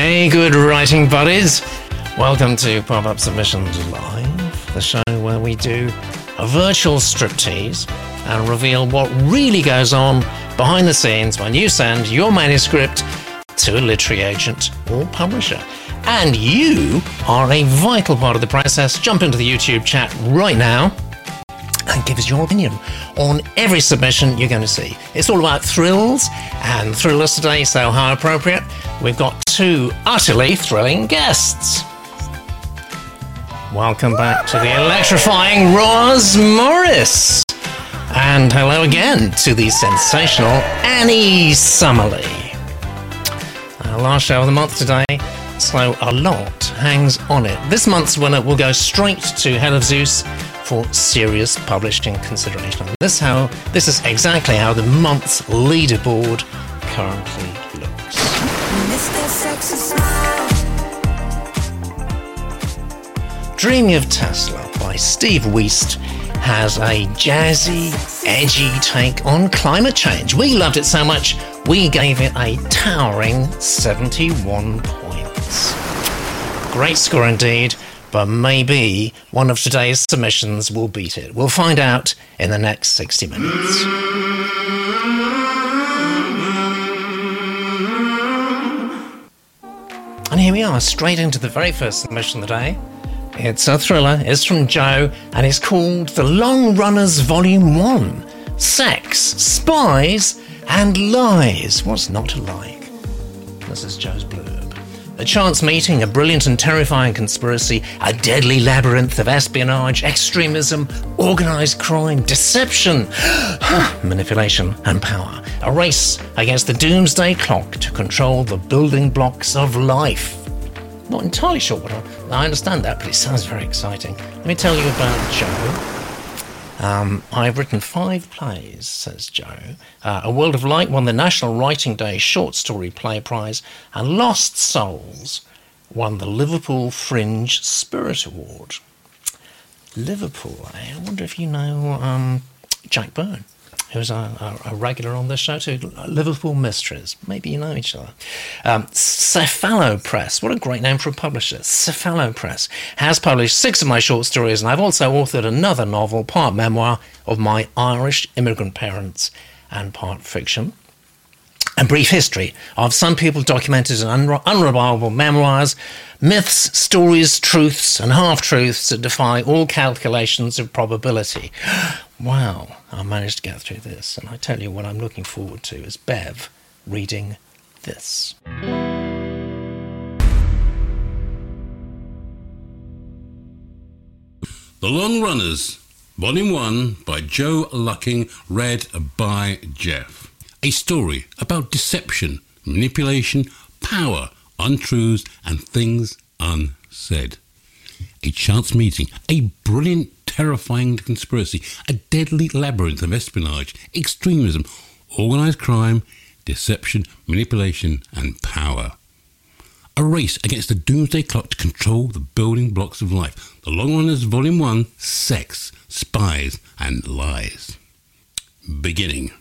Hey, good writing buddies. Welcome to Pop Up Submissions Live, the show where we do a virtual striptease and reveal what really goes on behind the scenes when you send your manuscript to a literary agent or publisher. And you are a vital part of the process. Jump into the YouTube chat right now and give us your opinion on every submission you're going to see. It's all about thrills and thrillers today, so how appropriate. We've got two utterly thrilling guests. Welcome back to the electrifying Roz Morris. And hello again to the sensational Annie Summerly. Our last show of the month today, so a lot hangs on it. This month's winner will go straight to Head of Zeus for serious publishing consideration. This how this is exactly how the month's leaderboard currently looks. Dreaming of Tesla by Steve Wiest has a jazzy, edgy take on climate change. We loved it so much, we gave it a towering 71 points. Great score indeed, but maybe one of today's submissions will beat it. We'll find out in the next 60 minutes. And here we are, straight into the very first submission of the day. It's a thriller, it's from Joe, and it's called The Long Runners Volume 1 Sex, Spies, and Lies. What's not to like? This is Joe's blurb. A chance meeting, a brilliant and terrifying conspiracy, a deadly labyrinth of espionage, extremism, organised crime, deception, manipulation, and power. A race against the doomsday clock to control the building blocks of life. Not entirely sure what I, I understand that, but it sounds very exciting. Let me tell you about Joe. Um, I've written five plays, says Joe. Uh, a World of Light won the National Writing Day Short Story Play Prize, and Lost Souls won the Liverpool Fringe Spirit Award. Liverpool, eh? I wonder if you know um, Jack Byrne who's a, a, regular on this show too, Liverpool Mysteries. Maybe you know each other. Um, Cephalo Press, what a great name for a publisher. Cephalo Press has published six of my short stories, and I've also authored another novel, part memoir, of my Irish immigrant parents and part fiction. A brief history of some people documented in unre- unreliable memoirs, myths, stories, truths, and half truths that defy all calculations of probability. Wow, I managed to get through this, and I tell you what I'm looking forward to is Bev reading this. The Long Runners, Volume 1 by Joe Lucking, read by Jeff. A story about deception, manipulation, power, untruths, and things unsaid. A chance meeting, a brilliant, terrifying conspiracy, a deadly labyrinth of espionage, extremism, organized crime, deception, manipulation, and power. A race against the doomsday clock to control the building blocks of life. The Long Runners, Volume 1 Sex, Spies, and Lies. Beginning.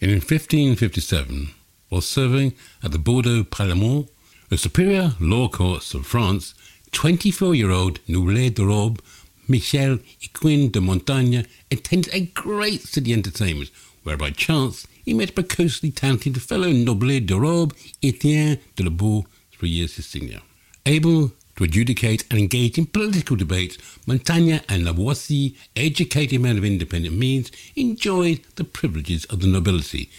In 1557, while serving at the Bordeaux Parlement, the superior law courts of France, 24 year old Noblet de Robe Michel Eyquem de Montaigne attended a great city entertainment where by chance he met precociously talented fellow Noblet de Robe, Etienne de la Bourg, three years his senior. Able to adjudicate and engage in political debates, Montaigne and La Boétie, educated men of independent means, enjoyed the privileges of the nobility,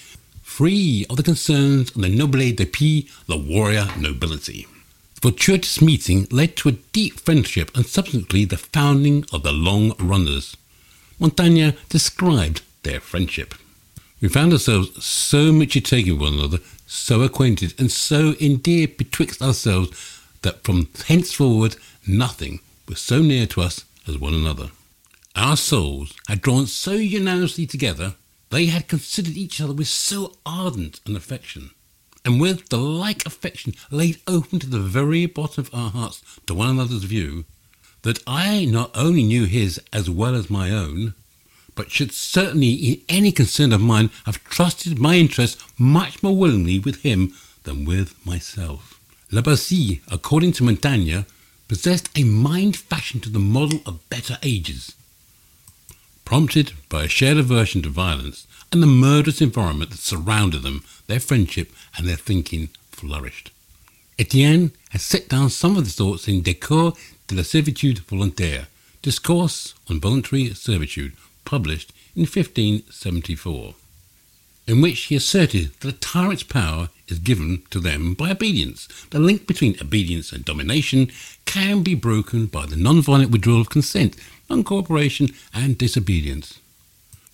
free of the concerns of the noble de pays, the warrior nobility. Fortuitous meeting led to a deep friendship and subsequently the founding of the Long Runners. Montaigne described their friendship. We found ourselves so much with one another, so acquainted, and so endeared betwixt ourselves that from henceforward nothing was so near to us as one another. Our souls had drawn so unanimously together, they had considered each other with so ardent an affection, and with the like affection laid open to the very bottom of our hearts to one another's view, that I not only knew his as well as my own, but should certainly in any concern of mine have trusted my interests much more willingly with him than with myself. La Boétie, according to Montaigne, possessed a mind fashioned to the model of better ages. Prompted by a shared aversion to violence and the murderous environment that surrounded them, their friendship and their thinking flourished. Etienne has set down some of the thoughts in Discours de la servitude volontaire, Discourse on Voluntary Servitude, published in 1574, in which he asserted that a tyrant's power is given to them by obedience. The link between obedience and domination can be broken by the non-violent withdrawal of consent, non-cooperation, and disobedience.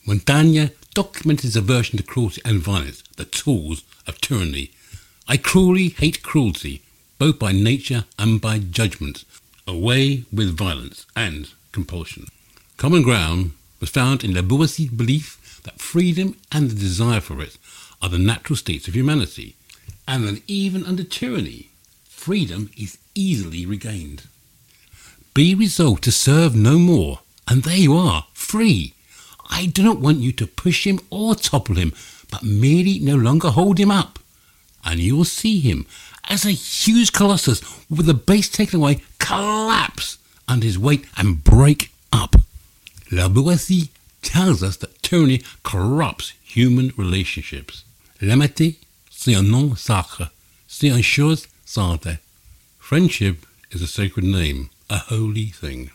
Montaigne documented his aversion to cruelty and violence, the tools of tyranny. I cruelly hate cruelty, both by nature and by judgment, away with violence and compulsion. Common ground was found in La Boétie's belief that freedom and the desire for it are the natural states of humanity, and that even under tyranny, freedom is easily regained. Be resolved to serve no more, and there you are, free. I do not want you to push him or topple him, but merely no longer hold him up. And you will see him, as a huge colossus with the base taken away, collapse under his weight and break up. La Boétie tells us that tyranny corrupts human relationships. L'amitié, c'est un nom sacré, c'est une chose sainte. Friendship is a sacred name, a holy thing.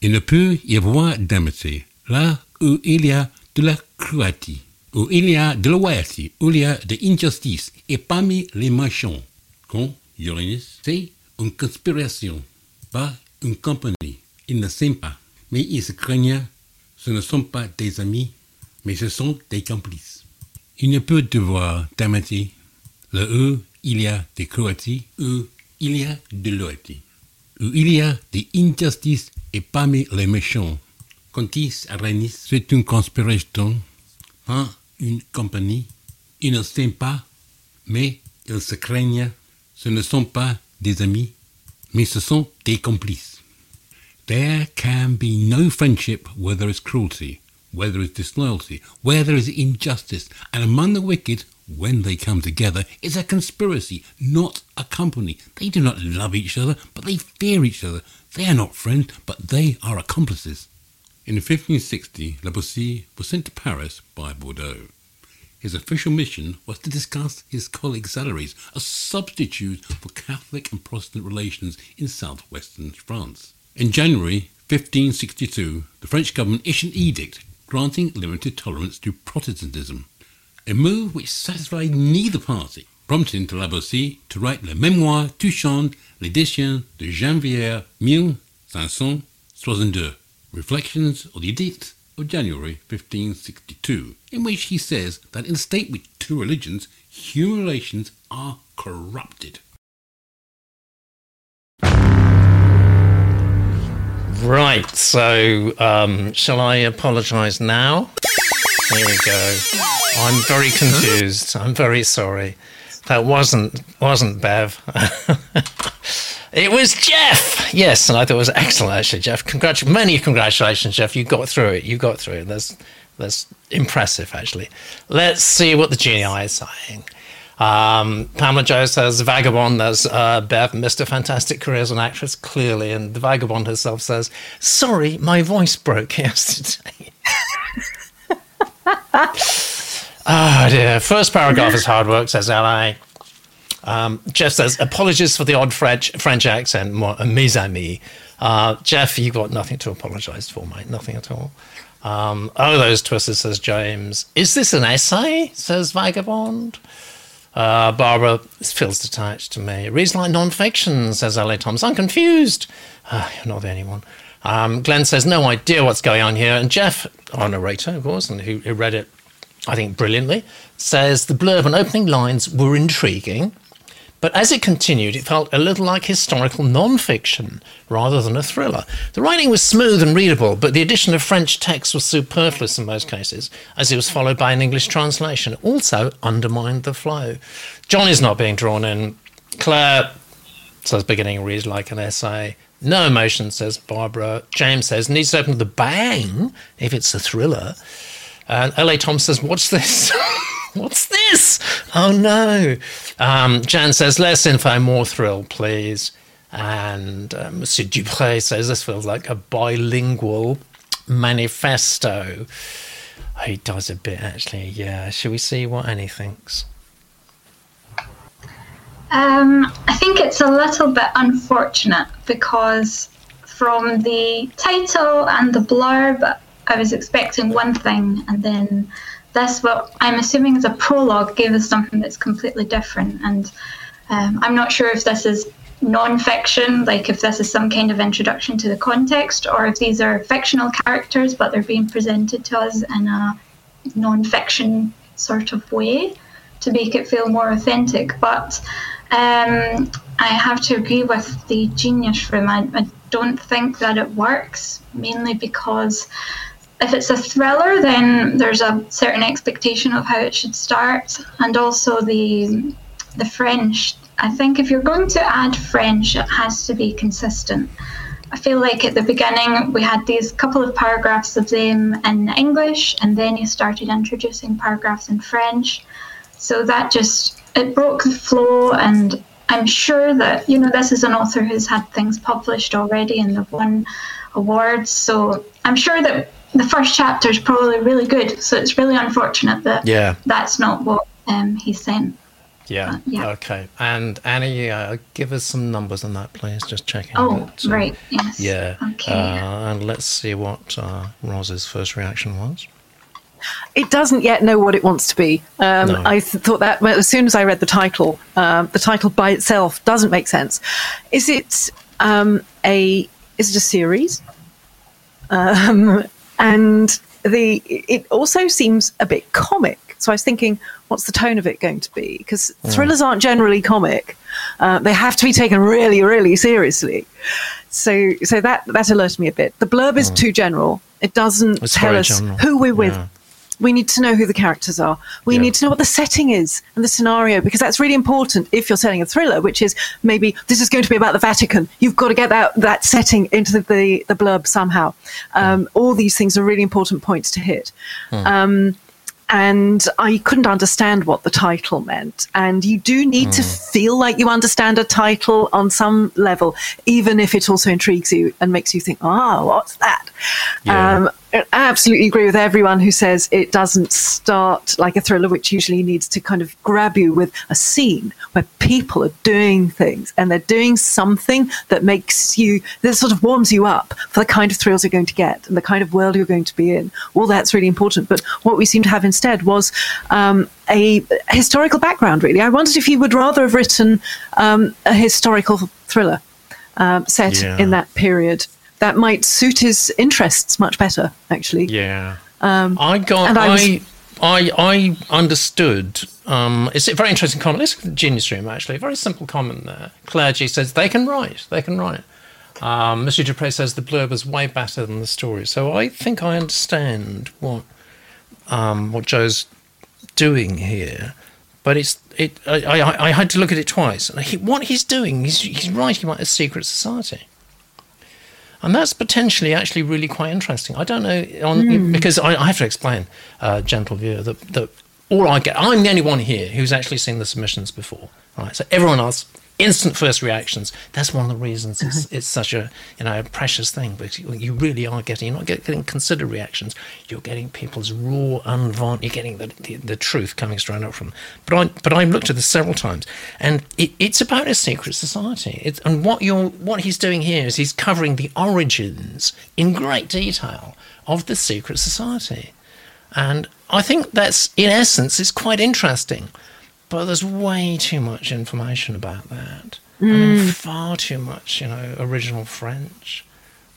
Il ne peut y avoir d'amitié là où il y a de la cruauté, où il y a de loyauté, où il y a de l'injustice, et parmi les méchants. Quand Uranus, c'est une conspiration, pas une compagnie. Ils ne s'aiment pas, mais ils se craignent. Ce ne sont pas des amis, mais ce sont des complices. Il ne peut y avoir d'amitié là où il y a des cruautés, où il y a de loyauté, où il y a des injustices et parmi les méchants. Contis Arenis, c'est une conspiration, pas une compagnie. Ils ne s'aiment pas, mais ils se craignent. Ce ne sont pas des amis, mais ce sont des complices. There can be no friendship where there is cruelty, where there is disloyalty, where there is injustice, and among the wicked, when they come together, is a conspiracy, not a company. They do not love each other, but they fear each other. They are not friends, but they are accomplices. In 1560, La was sent to Paris by Bordeaux. His official mission was to discuss his colleagues' salaries, a substitute for Catholic and Protestant relations in southwestern France. In January 1562, the French government issued an edict granting limited tolerance to Protestantism, a move which satisfied neither party, prompting La to write Le Mémoire touchant l'édition de janvier 1562, Reflections of the Edict of January 1562, in which he says that in a state with two religions, human relations are corrupted. Right, so um, shall I apologise now? Here we go. I'm very confused. I'm very sorry. That wasn't wasn't Bev. it was Jeff. Yes, and I thought it was excellent actually, Jeff. Many congratulations, Jeff. You got through it. You got through it. That's that's impressive actually. Let's see what the GI is saying. Um, Pamela Joe says Vagabond as uh, Bev a fantastic career as an actress, clearly, and the Vagabond herself says, "Sorry, my voice broke yesterday." oh dear. First paragraph is hard work, says LA. Um, Jeff says, apologies for the odd French, French accent, mes amis. Uh, Jeff, you've got nothing to apologise for, mate. Nothing at all. Um, oh, those twisted, says James. Is this an essay? says Vagabond. Uh, Barbara feels detached to me. Reads like non-fiction, says L.A. Thomas. I'm confused. Uh, you're not the only one. Um, Glenn says, no idea what's going on here. And Jeff, our narrator, of course, and who, who read it, I think, brilliantly, says the blurb and opening lines were intriguing. But as it continued, it felt a little like historical non fiction rather than a thriller. The writing was smooth and readable, but the addition of French text was superfluous in most cases, as it was followed by an English translation. It also undermined the flow. John is not being drawn in. Claire says beginning reads like an essay. No emotion, says Barbara. James says needs to open with a bang if it's a thriller. Uh, and L.A. Tom says, What's this? What's this? Oh no. Um, Jan says, less info, more thrill, please. And uh, Monsieur Dupre says, this feels like a bilingual manifesto. He does a bit, actually. Yeah. Shall we see what Annie thinks? Um, I think it's a little bit unfortunate because from the title and the blurb, I was expecting one thing, and then this, what I'm assuming is a prologue, gave us something that's completely different. And um, I'm not sure if this is non-fiction, like if this is some kind of introduction to the context, or if these are fictional characters, but they're being presented to us in a non-fiction sort of way to make it feel more authentic. But um, I have to agree with the genius room. I, I don't think that it works, mainly because if it's a thriller, then there's a certain expectation of how it should start, and also the the French. I think if you're going to add French, it has to be consistent. I feel like at the beginning we had these couple of paragraphs of them in English, and then you started introducing paragraphs in French. So that just it broke the flow, and I'm sure that you know this is an author who's had things published already and they've won awards. So I'm sure that the first chapter is probably really good. So it's really unfortunate that yeah. that's not what um, he sent. Yeah. Uh, yeah. Okay. And Annie, uh, give us some numbers on that, please. Just checking. Oh, that, uh, right. Yes. Yeah. Okay. Uh, and let's see what uh, Roz's first reaction was. It doesn't yet know what it wants to be. Um, No. I th- thought that well, as soon as I read the title, um, the title by itself doesn't make sense. Is it um, a is it a series? And the it also seems a bit comic. So I was thinking, what's the tone of it going to be? Because thrillers aren't generally comic; uh, they have to be taken really, really seriously. So, so that that alerted me a bit. The blurb is too general. It doesn't It's tell us general. who we're with. Yeah. We need to know who the characters are. We Yeah. need to know what the setting is and the scenario because that's really important if you're selling a thriller, which is maybe this is going to be about the Vatican. You've got to get that, that setting into the, the, the blurb somehow. Um, all these things are really important points to hit. Um, and I couldn't understand what the title meant. And you do need to feel like you understand a title on some level, even if it also intrigues you and makes you think, oh, what's that? Yeah. Um, I absolutely agree with everyone who says it doesn't start like a thriller, which usually needs to kind of grab you with a scene where people are doing things and they're doing something that makes you, that sort of warms you up for the kind of thrills you're going to get and the kind of world you're going to be in. All that's really important. But what we seem to have instead was um, a historical background, really. I wondered if you would rather have written um, a historical thriller um, set Yeah. in that period. That might suit his interests much better, actually. Yeah. I got. I I, was- I. I understood. Um, it's a very interesting comment. It's genius room actually. Very simple comment there. Clergy says they can write. They can write. Um, Monsieur Dupre says the blurb is way better than the story. So I think I understand what um, what Joe's doing here. But it's it. I, I, I had to look at it twice. He, what he's doing, he's, he's writing about a secret society. And that's potentially actually really quite interesting. I don't know on because I, I have to explain, uh, gentle viewer, that that all I get, I'm the only one here who's actually seen the submissions before. Right, so everyone else, instant first reactions. That's one of the reasons it's, uh-huh. it's such a you know a precious thing. Because you, you really are getting, you're not get- getting considered reactions. You're getting people's raw, unvarnished. You're getting the, the, the truth coming straight up from. Them. But I but I've looked at this several times, and it, it's about a secret society. It's, and what you're what he's doing here is he's covering the origins in great detail of the secret society. And I think that's, in essence, is quite interesting. But there's way too much information about that. I mean, far too much, you know, original French.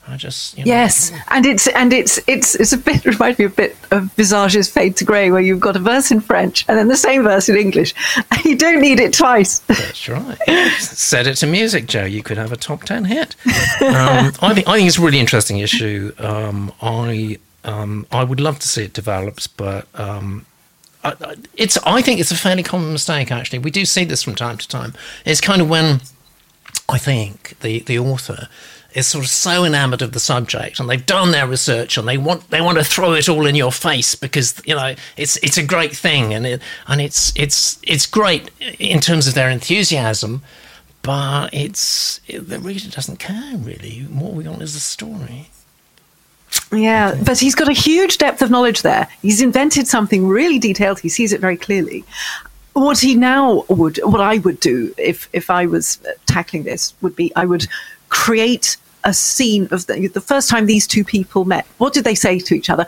I just, you know, Yes, and it's and it's it's it's a bit reminds me a bit of Visage's Fade to Grey, where you've got a verse in French and then the same verse in English, and you don't need it twice. That's right. Set it to music, Joe. You could have a top ten hit. Um, I think I think it's a really interesting issue. Um, I um, I would love to see it developed, but um, it's I think it's a fairly common mistake. Actually, we do see this from time to time. It's kind of when I think the the author is sort of so enamored of the subject and they've done their research and they want they want to throw it all in your face because you know it's it's a great thing and it and it's it's it's great in terms of their enthusiasm but it's it, the reader doesn't care really what we want is the story Yeah, but he's got a huge depth of knowledge there. He's invented something really detailed. He sees it very clearly. What he now would, what I would do if if I was uh, tackling this would be I would create a scene of the, the first time these two people met. What did they say to each other?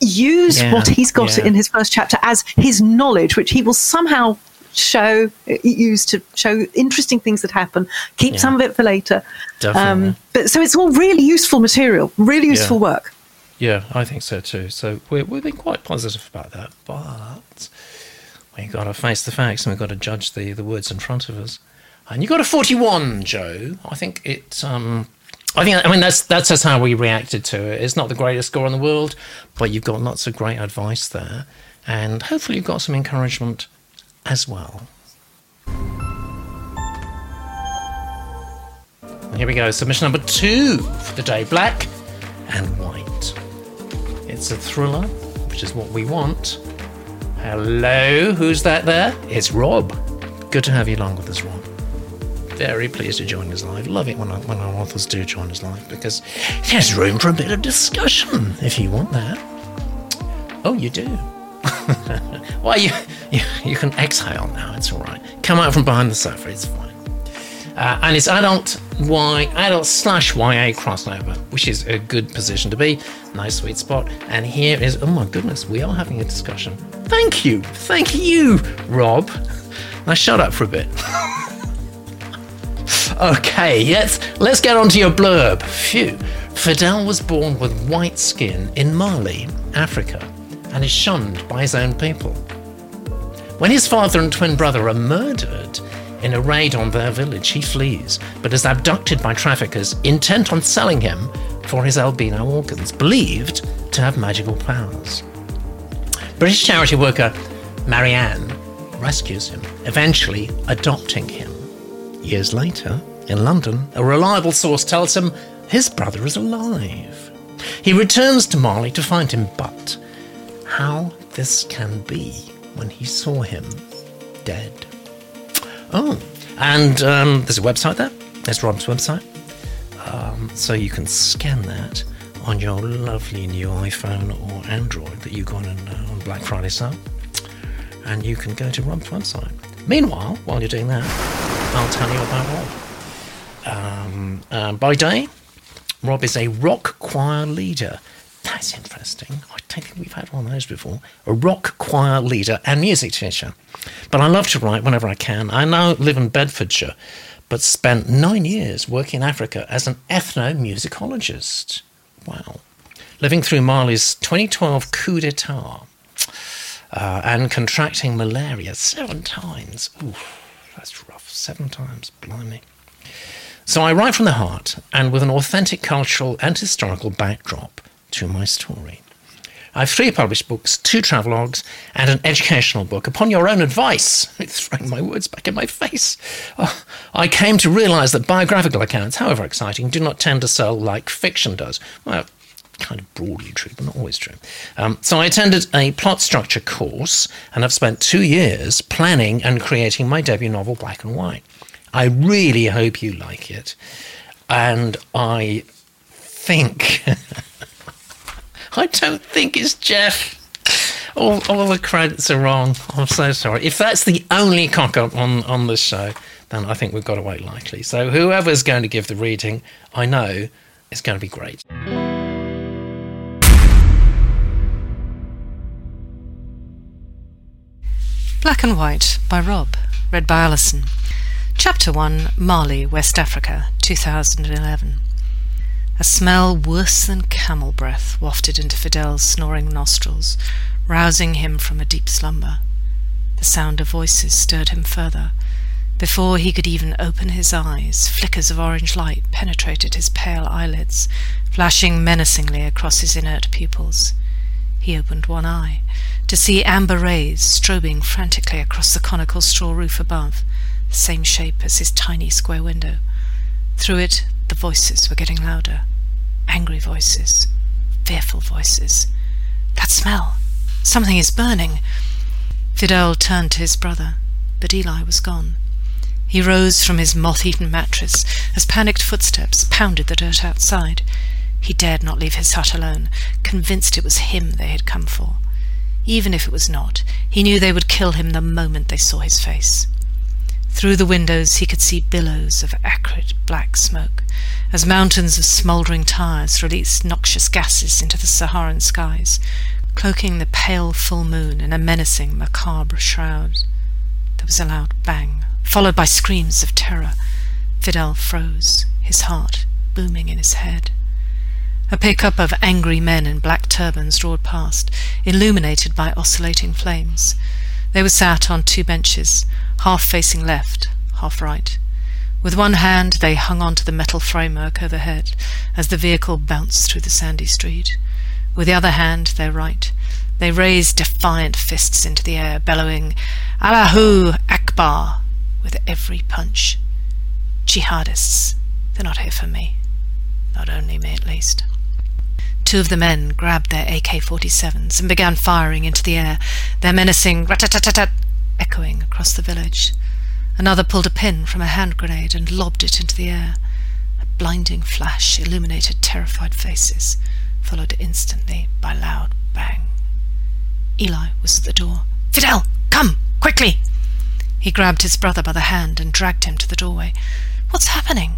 Use Yeah, what he's got yeah. in his first chapter as his knowledge, which he will somehow show, uh, use to show interesting things that happen. Keep Yeah. some of it for later. Definitely. but so it's all really useful material, really useful Yeah. work. Yeah, I think so too. So we're, we've been quite positive about that, but we've got to face the facts and we've got to judge the, the words in front of us. And you got a 41, Joe. I think it. Um, I think. I mean, that's that's just how we reacted to it. It's not the greatest score in the world, but you've got lots of great advice there, and hopefully you've got some encouragement as well. Here we go. Submission number two for the day: black and white. It's a thriller, which is what we want. Hello, who's that there? It's Rob. Good to have you along with us, Rob. Very pleased to join us live. Love it when, I, when our authors do join us live because there's room for a bit of discussion if you want that. Oh, you do. well, you, you you can exhale now. It's all right. Come out from behind the sofa. It's fine. Uh, and it's adult Y adult slash YA crossover, which is a good position to be. Nice sweet spot. And here is oh my goodness, we are having a discussion. Thank you, thank you, Rob. Now shut up for a bit. okay, yes, let's get on to your blurb. Phew. Fidel was born with white skin in Mali, Africa, and is shunned by his own people. When his father and twin brother are murdered in a raid on their village, he flees, but is abducted by traffickers intent on selling him for his albino organs, believed to have magical powers. British charity worker Marianne rescues him, eventually adopting him. Years later, in London, a reliable source tells him his brother is alive. He returns to Mali to find him, but how this can be when he saw him dead. Oh, and um, there's a website there. There's Rob's website. Um, so you can scan that on your lovely new iPhone or Android that you got on, uh, on Black Friday sale. And you can go to Rob's website. Meanwhile, while you're doing that, I'll tell you about Rob. Um, uh, by day, Rob is a rock choir leader. That's interesting. I don't think we've had one of those before. A rock choir leader and music teacher. But I love to write whenever I can. I now live in Bedfordshire, but spent nine years working in Africa as an ethnomusicologist. Wow. Living through Mali's 2012 coup d'etat uh, and contracting malaria seven times. Oof, that's rough. Seven times. Blimey. So I write from the heart and with an authentic cultural and historical backdrop to my story. I have three published books, two travelogues, and an educational book. Upon your own advice, throwing my words back in my face. Oh, I came to realize that biographical accounts, however exciting, do not tend to sell like fiction does. Well, kind of broadly true, but not always true. Um, so I attended a plot structure course, and I've spent two years planning and creating my debut novel, Black and White. I really hope you like it. And I think. I don't think it's Jeff. All, all the credits are wrong. I'm so sorry. If that's the only cock up on, on this show, then I think we've got to wait likely. So whoever's going to give the reading, I know it's going to be great. Black and White by Rob, read by Alison. Chapter 1 Mali, West Africa, 2011. A smell worse than camel breath wafted into Fidel's snoring nostrils, rousing him from a deep slumber. The sound of voices stirred him further. Before he could even open his eyes, flickers of orange light penetrated his pale eyelids, flashing menacingly across his inert pupils. He opened one eye to see amber rays strobing frantically across the conical straw roof above, the same shape as his tiny square window. Through it, The voices were getting louder. Angry voices. Fearful voices. That smell! Something is burning! Fidel turned to his brother, but Eli was gone. He rose from his moth-eaten mattress as panicked footsteps pounded the dirt outside. He dared not leave his hut alone, convinced it was him they had come for. Even if it was not, he knew they would kill him the moment they saw his face. Through the windows he could see billows of acrid black smoke, as mountains of smouldering tires released noxious gases into the Saharan skies, cloaking the pale full moon in a menacing macabre shroud. There was a loud bang followed by screams of terror. Fidel froze, his heart booming in his head. A pickup of angry men in black turbans roared past, illuminated by oscillating flames. They were sat on two benches, half facing left, half right. With one hand they hung on to the metal framework overhead as the vehicle bounced through the sandy street. With the other hand, their right, they raised defiant fists into the air, bellowing, Allahu Akbar! with every punch. Jihadists, they're not here for me. Not only me, at least. Two of the men grabbed their AK-47s and began firing into the air, their menacing rat-tat-tat-tat echoing across the village. Another pulled a pin from a hand grenade and lobbed it into the air. A blinding flash illuminated terrified faces, followed instantly by loud bang. Eli was at the door. Fidel, come, quickly! He grabbed his brother by the hand and dragged him to the doorway. What's happening?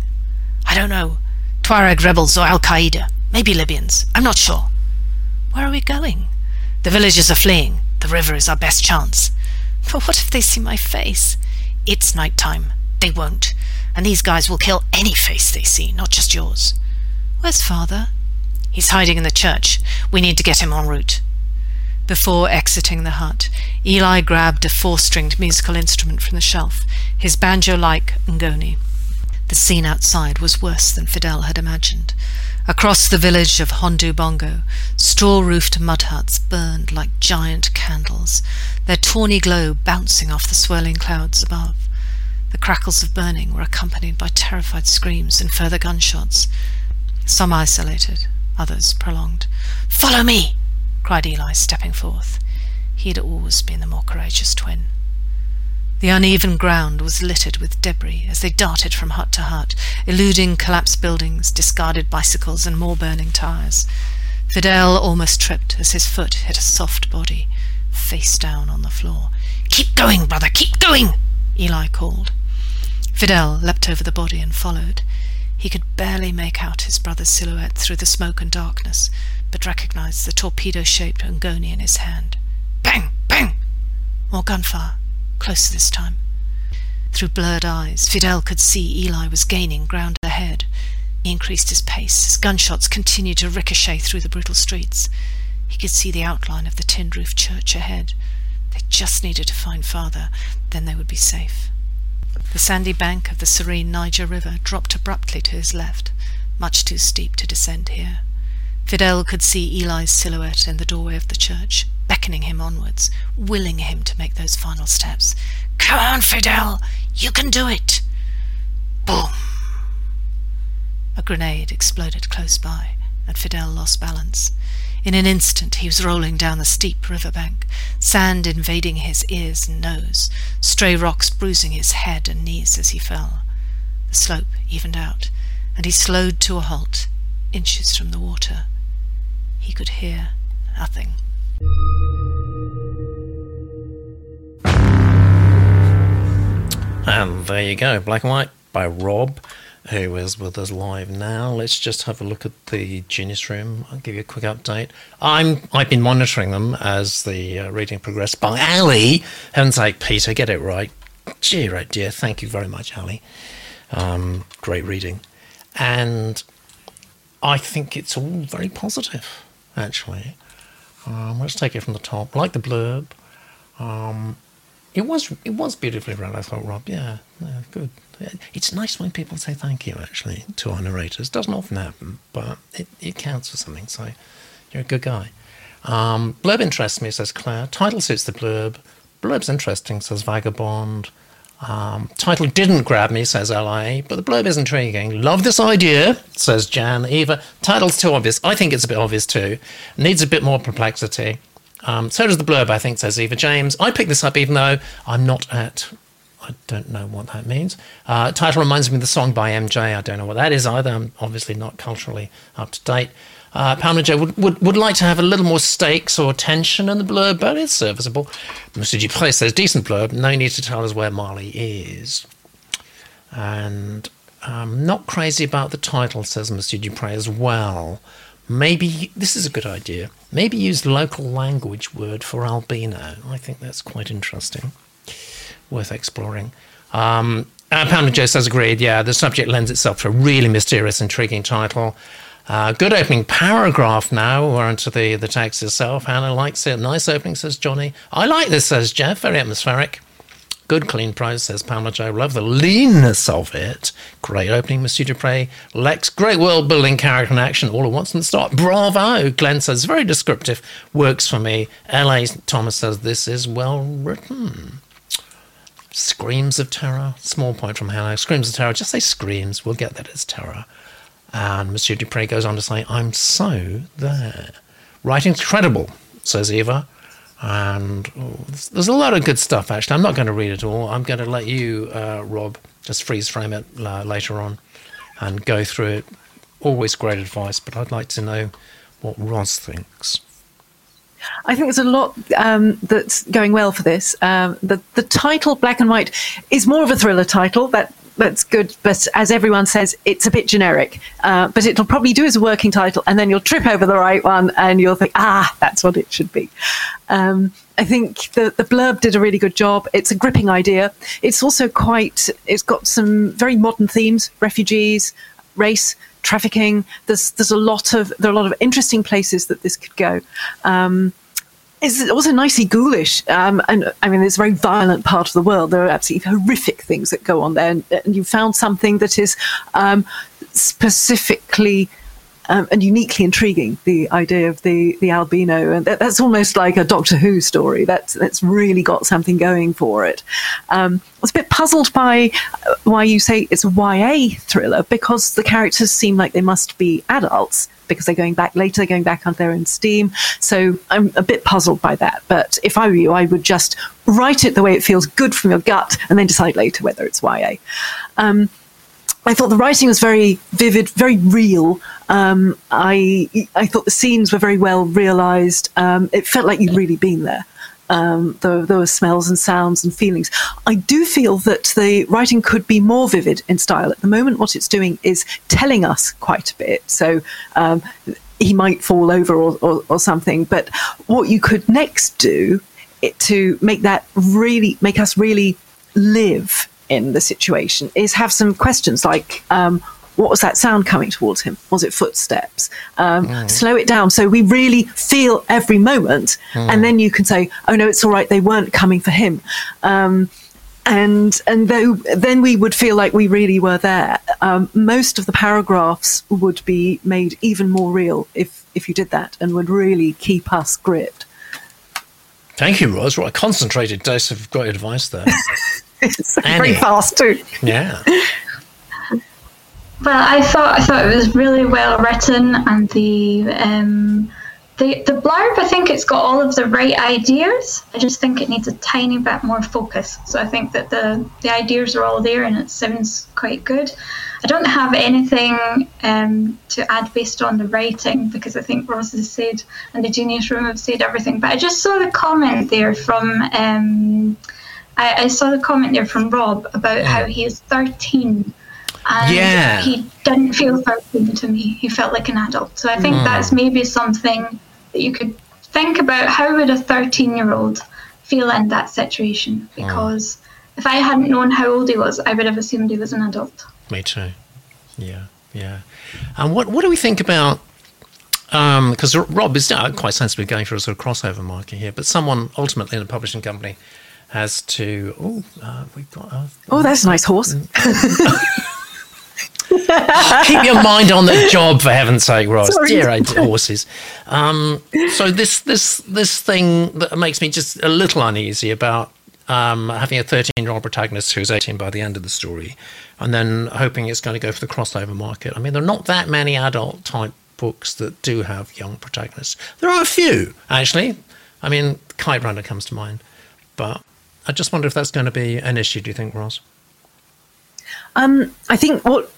I don't know. Tuareg rebels or Al Qaeda. Maybe Libyans. I'm not sure. Where are we going? The villagers are fleeing. The river is our best chance. But what if they see my face? It's night time. They won't. And these guys will kill any face they see, not just yours. Where's father? He's hiding in the church. We need to get him en route. Before exiting the hut, Eli grabbed a four-stringed musical instrument from the shelf, his banjo-like ngoni. The scene outside was worse than Fidel had imagined. Across the village of Hondu Bongo, straw-roofed mud huts burned like giant candles, their tawny glow bouncing off the swirling clouds above. The crackles of burning were accompanied by terrified screams and further gunshots, some isolated, others prolonged. Follow me! cried Eli, stepping forth. He had always been the more courageous twin. The uneven ground was littered with debris as they darted from hut to hut, eluding collapsed buildings, discarded bicycles, and more burning tires. Fidel almost tripped as his foot hit a soft body, face down on the floor. Keep going, brother, keep going! Eli called. Fidel leapt over the body and followed. He could barely make out his brother's silhouette through the smoke and darkness, but recognized the torpedo-shaped Ngoni in his hand. Bang! Bang! More gunfire, closer this time. Through blurred eyes, Fidel could see Eli was gaining ground ahead. He increased his pace as gunshots continued to ricochet through the brutal streets. He could see the outline of the tin-roofed church ahead. They just needed to find father, then they would be safe. The sandy bank of the serene Niger River dropped abruptly to his left, much too steep to descend here. Fidel could see Eli's silhouette in the doorway of the church, beckoning him onwards, willing him to make those final steps. Come on, Fidel! You can do it! Boom! A grenade exploded close by, and Fidel lost balance. In an instant he was rolling down the steep river bank, sand invading his ears and nose, stray rocks bruising his head and knees as he fell. The slope evened out, and he slowed to a halt, inches from the water. He could hear nothing. And there you go, Black and White by Rob, who is with us live now. Let's just have a look at the Genius Room. I'll give you a quick update. I'm I've been monitoring them as the uh, reading progressed by Ali. Heaven's sake, Peter, get it right. Dear, oh dear, thank you very much, Ali. Um, great reading, and I think it's all very positive actually. Um, let's take it from the top. Like the blurb. Um, it was it was beautifully read. I thought, Rob. Yeah, yeah, good. It's nice when people say thank you actually to our narrators. Doesn't often happen, but it, it counts for something. So you're a good guy. Um, blurb interests me, says Claire. Title suits the blurb. Blurb's interesting, says Vagabond. Um, title didn't grab me, says LIA, but the blurb is intriguing. Love this idea, says Jan. Eva, title's too obvious. I think it's a bit obvious too. Needs a bit more perplexity. Um, so does the blurb, I think, says Eva James. I picked this up even though I'm not at. I don't know what that means. Uh, title reminds me of the song by MJ. I don't know what that is either. I'm obviously not culturally up to date. Uh, Pamela J would, would, would like to have a little more stakes or tension in the blurb, but it's serviceable. Monsieur Dupre says, decent blurb, no need to tell us where Mali is. And I'm not crazy about the title, says Monsieur Dupre as well. Maybe, this is a good idea, maybe use local language word for albino. I think that's quite interesting, worth exploring. Um, uh, Pamela J says, agreed, yeah, the subject lends itself to a really mysterious, intriguing title. Uh, good opening paragraph now. We're into the, the text itself. Hannah likes it. Nice opening, says Johnny. I like this, says Jeff. Very atmospheric. Good clean prose, says Pamela Joe. Love the leanness of it. Great opening, Monsieur Dupre. Lex, great world building, character and action all at once and start. Bravo. Glenn says, very descriptive. Works for me. L.A. Thomas says, this is well written. Screams of terror. Small point from Hannah. Screams of terror. Just say screams. We'll get that as terror. And Monsieur Dupre goes on to say, I'm so there. Writing's credible, says Eva. And oh, there's a lot of good stuff, actually. I'm not going to read it all. I'm going to let you, uh, Rob, just freeze frame it uh, later on and go through it. Always great advice, but I'd like to know what Roz thinks. I think there's a lot um, that's going well for this. Um, the the title, Black and White, is more of a thriller title. That that's good. But as everyone says, it's a bit generic. Uh, but it'll probably do as a working title, and then you'll trip over the right one, and you'll think, ah, that's what it should be. Um, I think the, the blurb did a really good job. It's a gripping idea. It's also quite. It's got some very modern themes: refugees, race, trafficking. There's there's a lot of there are a lot of interesting places that this could go. Um, it's also nicely ghoulish. Um, and I mean, it's a very violent part of the world. There are absolutely horrific things that go on there. And, and you found something that is um, specifically um, and uniquely intriguing. The idea of the the albino, and that, that's almost like a Doctor Who story. That's that's really got something going for it. Um, I was a bit puzzled by uh, why you say it's a YA thriller because the characters seem like they must be adults because they're going back later, they're going back on their own steam. So I'm a bit puzzled by that. But if I were you, I would just write it the way it feels good from your gut and then decide later whether it's YA. Um, I thought the writing was very vivid, very real. Um, I I thought the scenes were very well realised. Um, it felt like you'd really been there. Um, there, were smells and sounds and feelings. I do feel that the writing could be more vivid in style. At the moment, what it's doing is telling us quite a bit. So um, he might fall over or, or, or, something. But what you could next do it, to make that really make us really live in the situation is have some questions like. Um, what was that sound coming towards him? Was it footsteps? Um, mm. Slow it down so we really feel every moment, mm. and then you can say, "Oh no, it's all right. They weren't coming for him." Um, and and then we would feel like we really were there. Um, most of the paragraphs would be made even more real if if you did that, and would really keep us gripped. Thank you, Roz. What a concentrated dose of great advice there. it's very fast too. Yeah. Well, I thought I thought it was really well written, and the um, the the blurb. I think it's got all of the right ideas. I just think it needs a tiny bit more focus. So I think that the the ideas are all there, and it sounds quite good. I don't have anything um, to add based on the writing because I think Roz has said and the Genius Room have said everything. But I just saw the comment there from. Um, I, I saw the comment there from Rob about how he is 13 and yeah. he didn't feel 13 to me. He felt like an adult. So I think mm. that's maybe something that you could think about. How would a 13 year old feel in that situation? Hmm. Because mm. if I hadn't known how old he was, I would have assumed he was an adult. Me too. Yeah, yeah. And what, what do we think about because um, Rob is uh, quite sensibly going for a sort of crossover market here, but someone ultimately in a publishing company has to. Oh, uh, we've got. Uh, oh, that's a nice horse. Keep your mind on the job, for heaven's sake, Roz. Sorry. Dear horses. Um, so this this this thing that makes me just a little uneasy about um, having a 13 year old protagonist who's 18 by the end of the story, and then hoping it's going to go for the crossover market. I mean, there are not that many adult type books that do have young protagonists. There are a few, actually. I mean, Kite Runner comes to mind, but I just wonder if that's going to be an issue. Do you think, Roz? Um, I think what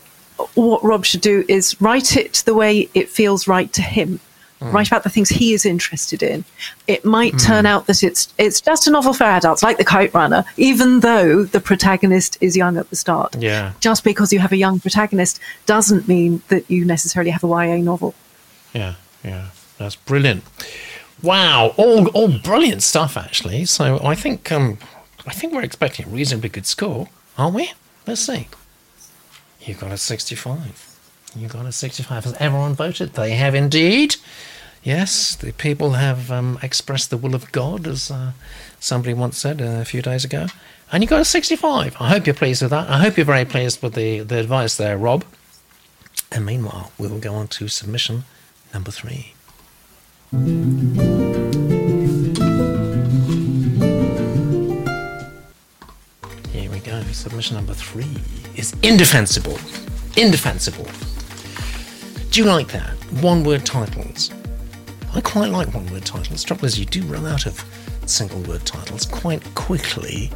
what Rob should do is write it the way it feels right to him. Mm. Write about the things he is interested in. It might mm. turn out that it's it's just a novel for adults, like The Kite Runner, even though the protagonist is young at the start. Yeah. Just because you have a young protagonist doesn't mean that you necessarily have a YA novel. Yeah, yeah, that's brilliant. Wow, all all brilliant stuff actually. So I think um, I think we're expecting a reasonably good score, aren't we? Let's see. You got a 65. You got a 65. Has everyone voted? They have indeed. Yes, the people have um, expressed the will of God, as uh, somebody once said a few days ago. And you got a 65. I hope you're pleased with that. I hope you're very pleased with the, the advice there, Rob. And meanwhile, we will go on to submission number three. Submission number three is indefensible. Indefensible. Do you like that? One word titles. I quite like one word titles. Trouble is, you do run out of single word titles quite quickly,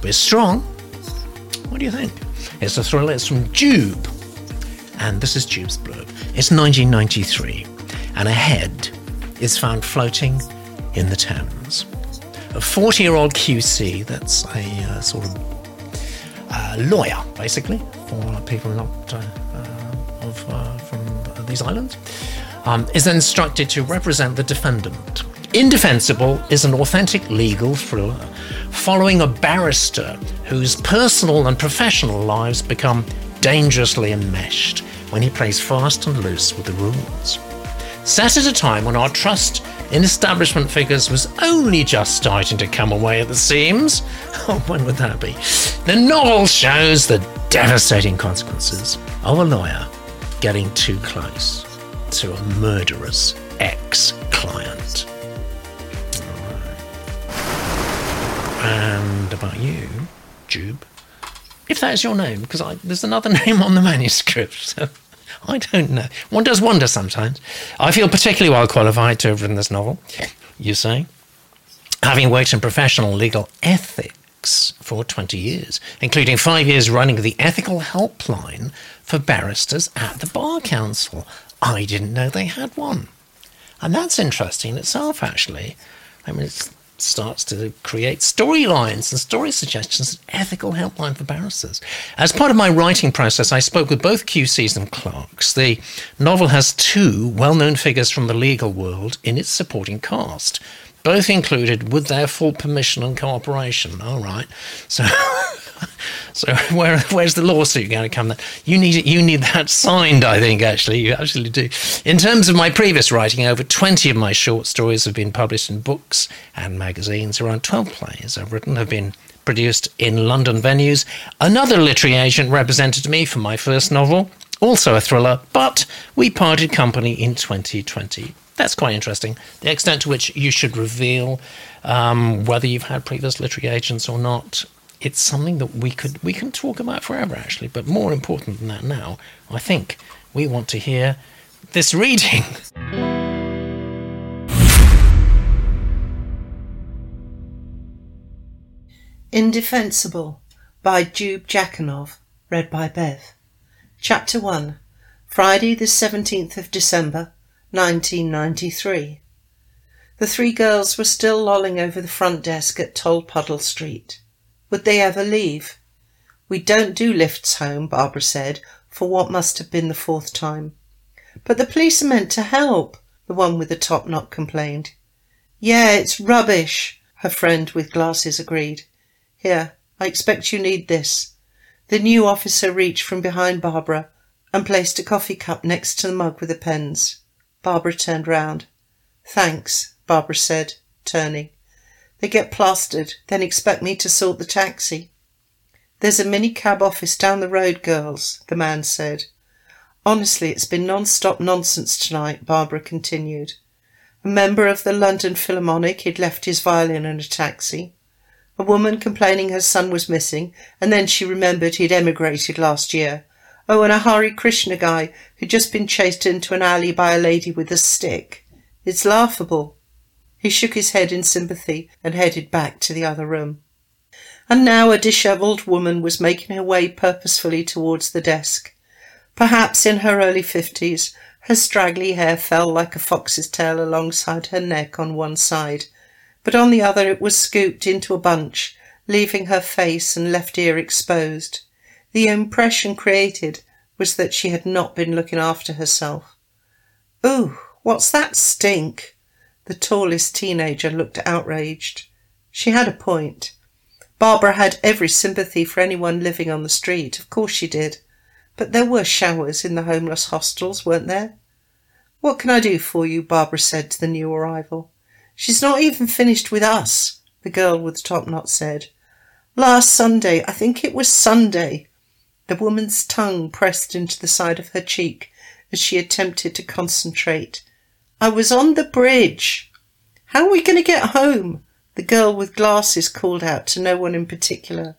but it's strong. What do you think? It's a thriller. It's from Jube. And this is Jube's blurb. It's 1993, and a head is found floating in the Thames. A 40 year old QC, that's a uh, sort of lawyer, basically, for people not uh, uh of, uh, from these islands, um, is instructed to represent the defendant. Indefensible is an authentic legal thriller following a barrister whose personal and professional lives become dangerously enmeshed when he plays fast and loose with the rules. Set at a time when our trust in establishment figures was only just starting to come away at the seams. Oh, when would that be? The novel shows the devastating consequences of a lawyer getting too close to a murderous ex client. And about you, Jube, if that is your name, because there's another name on the manuscript. So I don't know. One does wonder sometimes. I feel particularly well qualified to have written this novel, you say, having worked in professional legal ethics for 20 years, including five years running the ethical helpline for barristers at the Bar Council. I didn't know they had one. And that's interesting in itself, actually. I mean, it's starts to create storylines and story suggestions, an ethical helpline for barristers. As part of my writing process, I spoke with both QCs and clerks. The novel has two well known figures from the legal world in its supporting cast. Both included with their full permission and cooperation. All right. So So where, where's the lawsuit going to come? Then you need you need that signed. I think actually you actually do. In terms of my previous writing, over twenty of my short stories have been published in books and magazines. Around twelve plays I've written have been produced in London venues. Another literary agent represented me for my first novel, also a thriller, but we parted company in 2020. That's quite interesting. The extent to which you should reveal um, whether you've had previous literary agents or not it's something that we could we can talk about forever actually. But more important than that now i think we want to hear this reading. Indefensible by jube jakanov read by bev. Chapter 1 friday the 17th of december 1993 the three girls were still lolling over the front desk at Tolpuddle Street. Would they ever leave? We don't do lifts home, Barbara said, for what must have been the fourth time. But the police are meant to help, the one with the top knot complained. Yeah, it's rubbish, her friend with glasses agreed. Here, I expect you need this. The new officer reached from behind Barbara and placed a coffee cup next to the mug with the pens. Barbara turned round. Thanks, Barbara said, turning. They get plastered, then expect me to sort the taxi. There's a minicab office down the road, girls, the man said. Honestly, it's been non-stop nonsense tonight, Barbara continued. A member of the London Philharmonic, he'd left his violin in a taxi. A woman complaining her son was missing, and then she remembered he'd emigrated last year. Oh, and a Hare Krishna guy who'd just been chased into an alley by a lady with a stick. It's laughable. He shook his head in sympathy and headed back to the other room. And now a dishevelled woman was making her way purposefully towards the desk. Perhaps in her early fifties, her straggly hair fell like a fox's tail alongside her neck on one side, but on the other it was scooped into a bunch, leaving her face and left ear exposed. The impression created was that she had not been looking after herself. Ooh, what's that stink? The tallest teenager looked outraged. She had a point. Barbara had every sympathy for anyone living on the street, of course she did. But there were showers in the homeless hostels, weren't there? What can I do for you? Barbara said to the new arrival. She's not even finished with us, the girl with the top knot said. Last Sunday, I think it was Sunday. The woman's tongue pressed into the side of her cheek as she attempted to concentrate. I was on the bridge. How are we going to get home? The girl with glasses called out to no one in particular.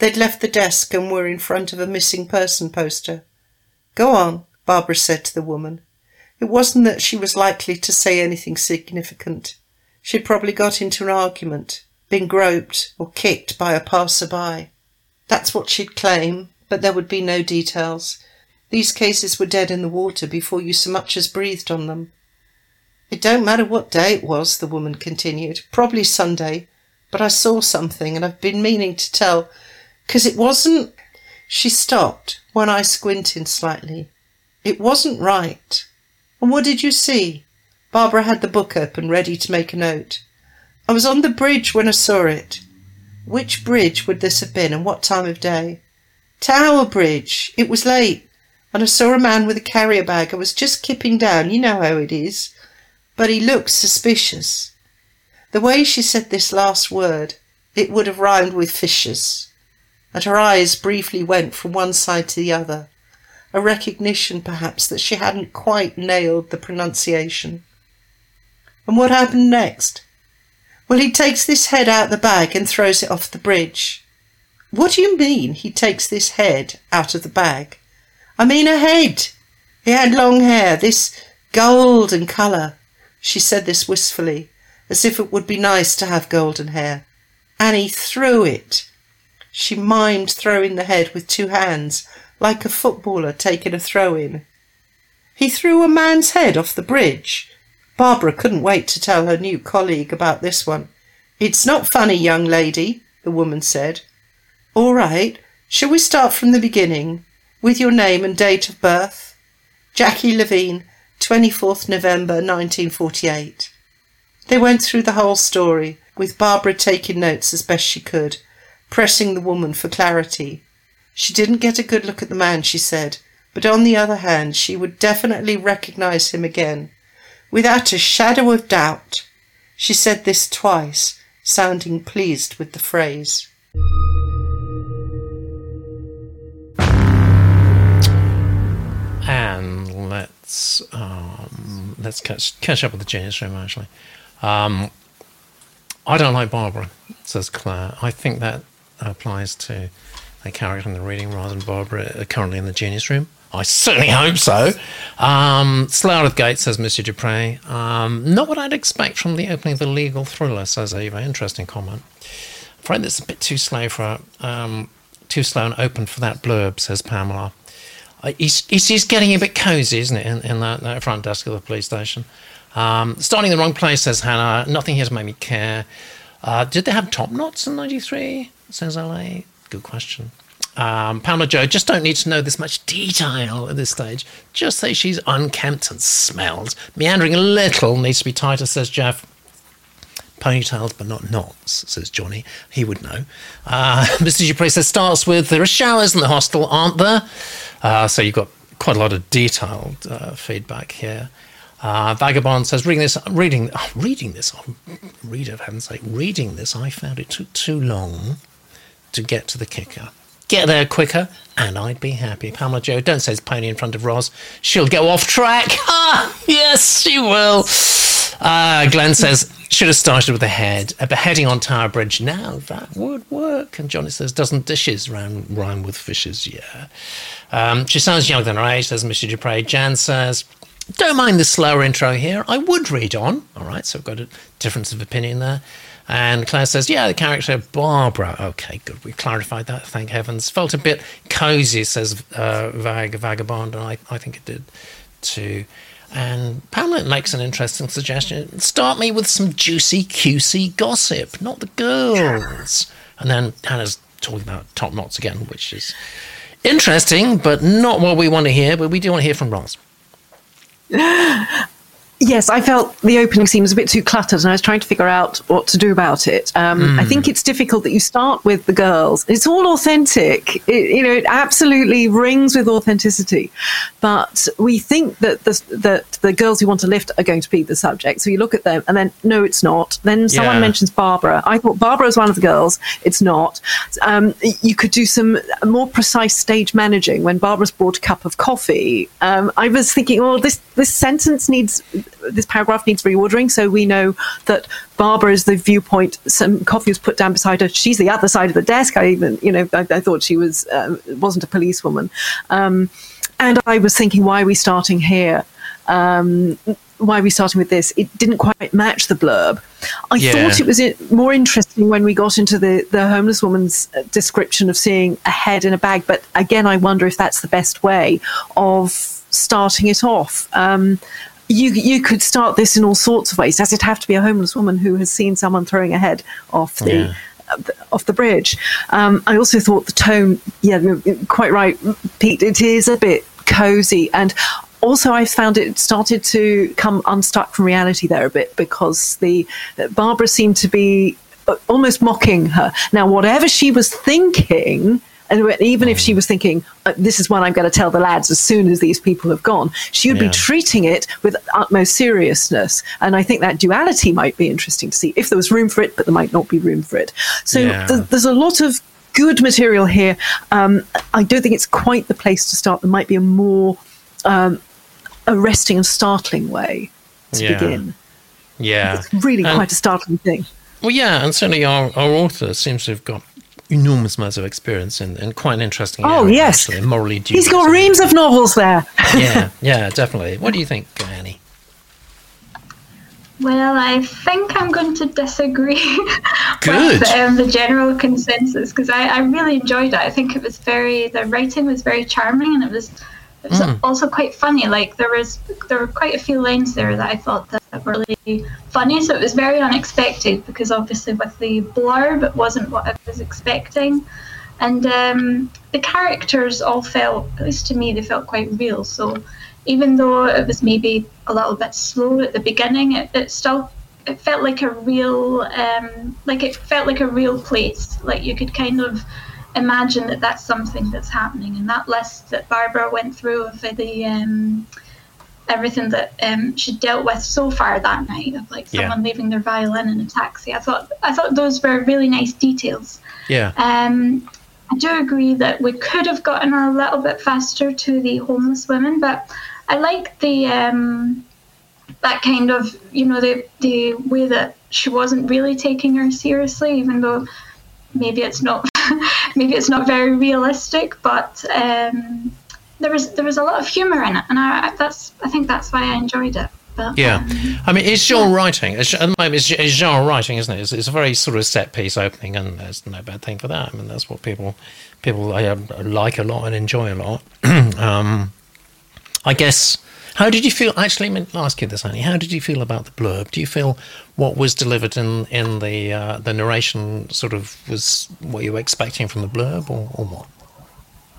They'd left the desk and were in front of a missing person poster. Go on, Barbara said to the woman. It wasn't that she was likely to say anything significant. She'd probably got into an argument, been groped or kicked by a passer-by. That's what she'd claim, but there would be no details. These cases were dead in the water before you so much as breathed on them. It don't matter what day it was, the woman continued. Probably Sunday. But I saw something and I've been meaning to tell, 'cause it wasn't. She stopped, one eye squinting slightly. It wasn't right. And what did you see? Barbara had the book open, ready to make a note. I was on the bridge when I saw it. Which bridge would this have been, and what time of day? Tower Bridge. It was late, and I saw a man with a carrier bag. I was just kipping down. You know how it is. But he looked suspicious. The way she said this last word, it would have rhymed with fishes. And her eyes briefly went from one side to the other. A recognition, perhaps, that she hadn't quite nailed the pronunciation. And what happened next? Well, he takes this head out the bag and throws it off the bridge. What do you mean he takes this head out of the bag? I mean a head. He had long hair, this golden colour. She said this wistfully, as if it would be nice to have golden hair. Annie threw it. She mimed throwing the head with two hands, like a footballer taking a throw in. He threw a man's head off the bridge. Barbara couldn't wait to tell her new colleague about this one. It's not funny, young lady, the woman said. All right. Shall we start from the beginning? With your name and date of birth? Jackie Levine, 24th November 1948. They went through the whole story, with Barbara taking notes as best she could, pressing the woman for clarity. She didn't get a good look at the man, she said, but on the other hand, she would definitely recognize him again without a shadow of doubt. She said this twice, sounding pleased with the phrase. And let's um, let's catch catch up with the genius room actually. Um, I don't like Barbara, says Claire. I think that applies to a character in the reading rather than Barbara currently in the genius room. I certainly hope so. Um, Slow out of the gate, says Monsieur Dupre. Um, not what I'd expect from the opening of the legal thriller, says Eva. Interesting comment. I'm afraid a bit too slow for um, too slow and open for that blurb, says Pamela. He's, he's, getting a bit cosy, isn't it, in, in that, that, front desk of the police station? Um, starting in the wrong place, says Hannah. Nothing here to make me care. Uh, did they have top knots in '93? Says LA. Good question. Um, Pamela Joe, just don't need to know this much detail at this stage. Just say she's unkempt and smells. Meandering a little needs to be tighter, says Jeff. Ponytails, but not knots, says Johnny. He would know. Uh, Mr. Dupre says, starts with, there are showers in the hostel, aren't there? Uh, so you've got quite a lot of detailed uh, feedback here. Uh, Vagabond says, reading this, reading, oh, reading this, oh, reader, for heaven's sake, reading this, I found it took too long to get to the kicker. Get there quicker, and I'd be happy. Pamela Joe, don't say it's pony in front of Roz. She'll go off track. Ah, yes, she will. Uh, Glenn says, should have started with a head. A beheading on Tower Bridge. Now that would work. And Johnny says, doesn't dishes rhyme, rhyme with fishes? Yeah. Um, she sounds younger than her age, says Mr. Dupre. Jan says, don't mind the slower intro here. I would read on. All right, so I've got a difference of opinion there. And Claire says, yeah, the character Barbara. Okay, good. We clarified that. Thank heavens. Felt a bit cozy, says uh, Vag Vagabond, and I, I think it did too. And Pamela makes an interesting suggestion. Start me with some juicy QC gossip, not the girls. And then Hannah's talking about top knots again, which is interesting, but not what we want to hear. But we do want to hear from Roz. Yes, I felt the opening scene was a bit too cluttered, and I was trying to figure out what to do about it. Um, mm. I think it's difficult that you start with the girls. It's all authentic. It, you know, it absolutely rings with authenticity. But we think that the, that the girls who want to lift are going to be the subject. So you look at them, and then no, it's not. Then someone yeah. mentions Barbara. I thought Barbara was one of the girls. It's not. Um, you could do some more precise stage managing. When Barbara's brought a cup of coffee, um, I was thinking, oh, this this sentence needs this paragraph needs reordering. So we know that Barbara is the viewpoint. Some coffee was put down beside her. She's the other side of the desk. I even, you know, I, I thought she was uh, wasn't a policewoman. Um, and I was thinking, why are we starting here? Um, why are we starting with this? It didn't quite match the blurb. I yeah. thought it was more interesting when we got into the, the homeless woman's uh, description of seeing a head in a bag. But again, I wonder if that's the best way of starting it off. Um, you you could start this in all sorts of ways. Does it have to be a homeless woman who has seen someone throwing a head off the yeah. uh, off the bridge? Um, I also thought the tone, yeah, quite right, Pete. It is a bit cozy, and also I found it started to come unstuck from reality there a bit because the Barbara seemed to be uh, almost mocking her. Now, whatever she was thinking and even if she was thinking, uh, this is what I'm going to tell the lads as soon as these people have gone, she would yeah. be treating it with utmost seriousness. And I think that duality might be interesting to see if there was room for it, but there might not be room for it. So yeah. th- there's a lot of good material here. Um, I don't think it's quite the place to start. There might be a more um, arresting and startling way to yeah. begin. Yeah. It's really and, quite a startling thing. Well, yeah, and certainly our, our author seems to have got enormous amounts of experience and, and quite an interesting. Oh area, yes, actually, morally He's got reams of novels there. yeah, yeah, definitely. What do you think, Annie? Well, I think I'm going to disagree with um, the general consensus because I, I really enjoyed it. I think it was very the writing was very charming and it was it was mm. also quite funny. Like there was there were quite a few lines there that I thought that were really funny. So it was very unexpected because obviously with the blurb it wasn't what I was expecting. And um, the characters all felt, at least to me, they felt quite real. So even though it was maybe a little bit slow at the beginning, it, it still it felt like a real um, like it felt like a real place. Like you could kind of imagine that that's something that's happening. And that list that Barbara went through of the um, everything that um, she dealt with so far that night of like someone yeah. leaving their violin in a taxi. I thought I thought those were really nice details. Yeah. Um, I do agree that we could have gotten a little bit faster to the homeless women, but I like the um, that kind of you know the the way that she wasn't really taking her seriously, even though maybe it's not maybe it's not very realistic, but um, there was there was a lot of humor in it, and I that's I think that's why I enjoyed it. But, yeah, um, I mean, it's genre yeah. writing. It's, at the moment, it's, it's genre writing, isn't it? It's, it's, a very sort of set piece opening, and there's no bad thing for that. I mean, that's what people people uh, like a lot and enjoy a lot. um, I guess how did you feel? Actually, me ask you this, Annie. How did you feel about the blurb? Do you feel what was delivered in in the uh, the narration sort of was what you were expecting from the blurb, or, or what?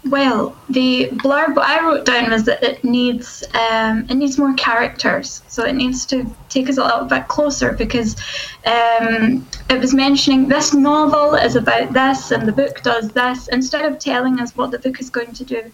Well, the blurb I wrote down was that it needs um, it needs more characters, so it needs to take us a little bit closer because um, it was mentioning this novel is about this and the book does this. Instead of telling us what the book is going to do,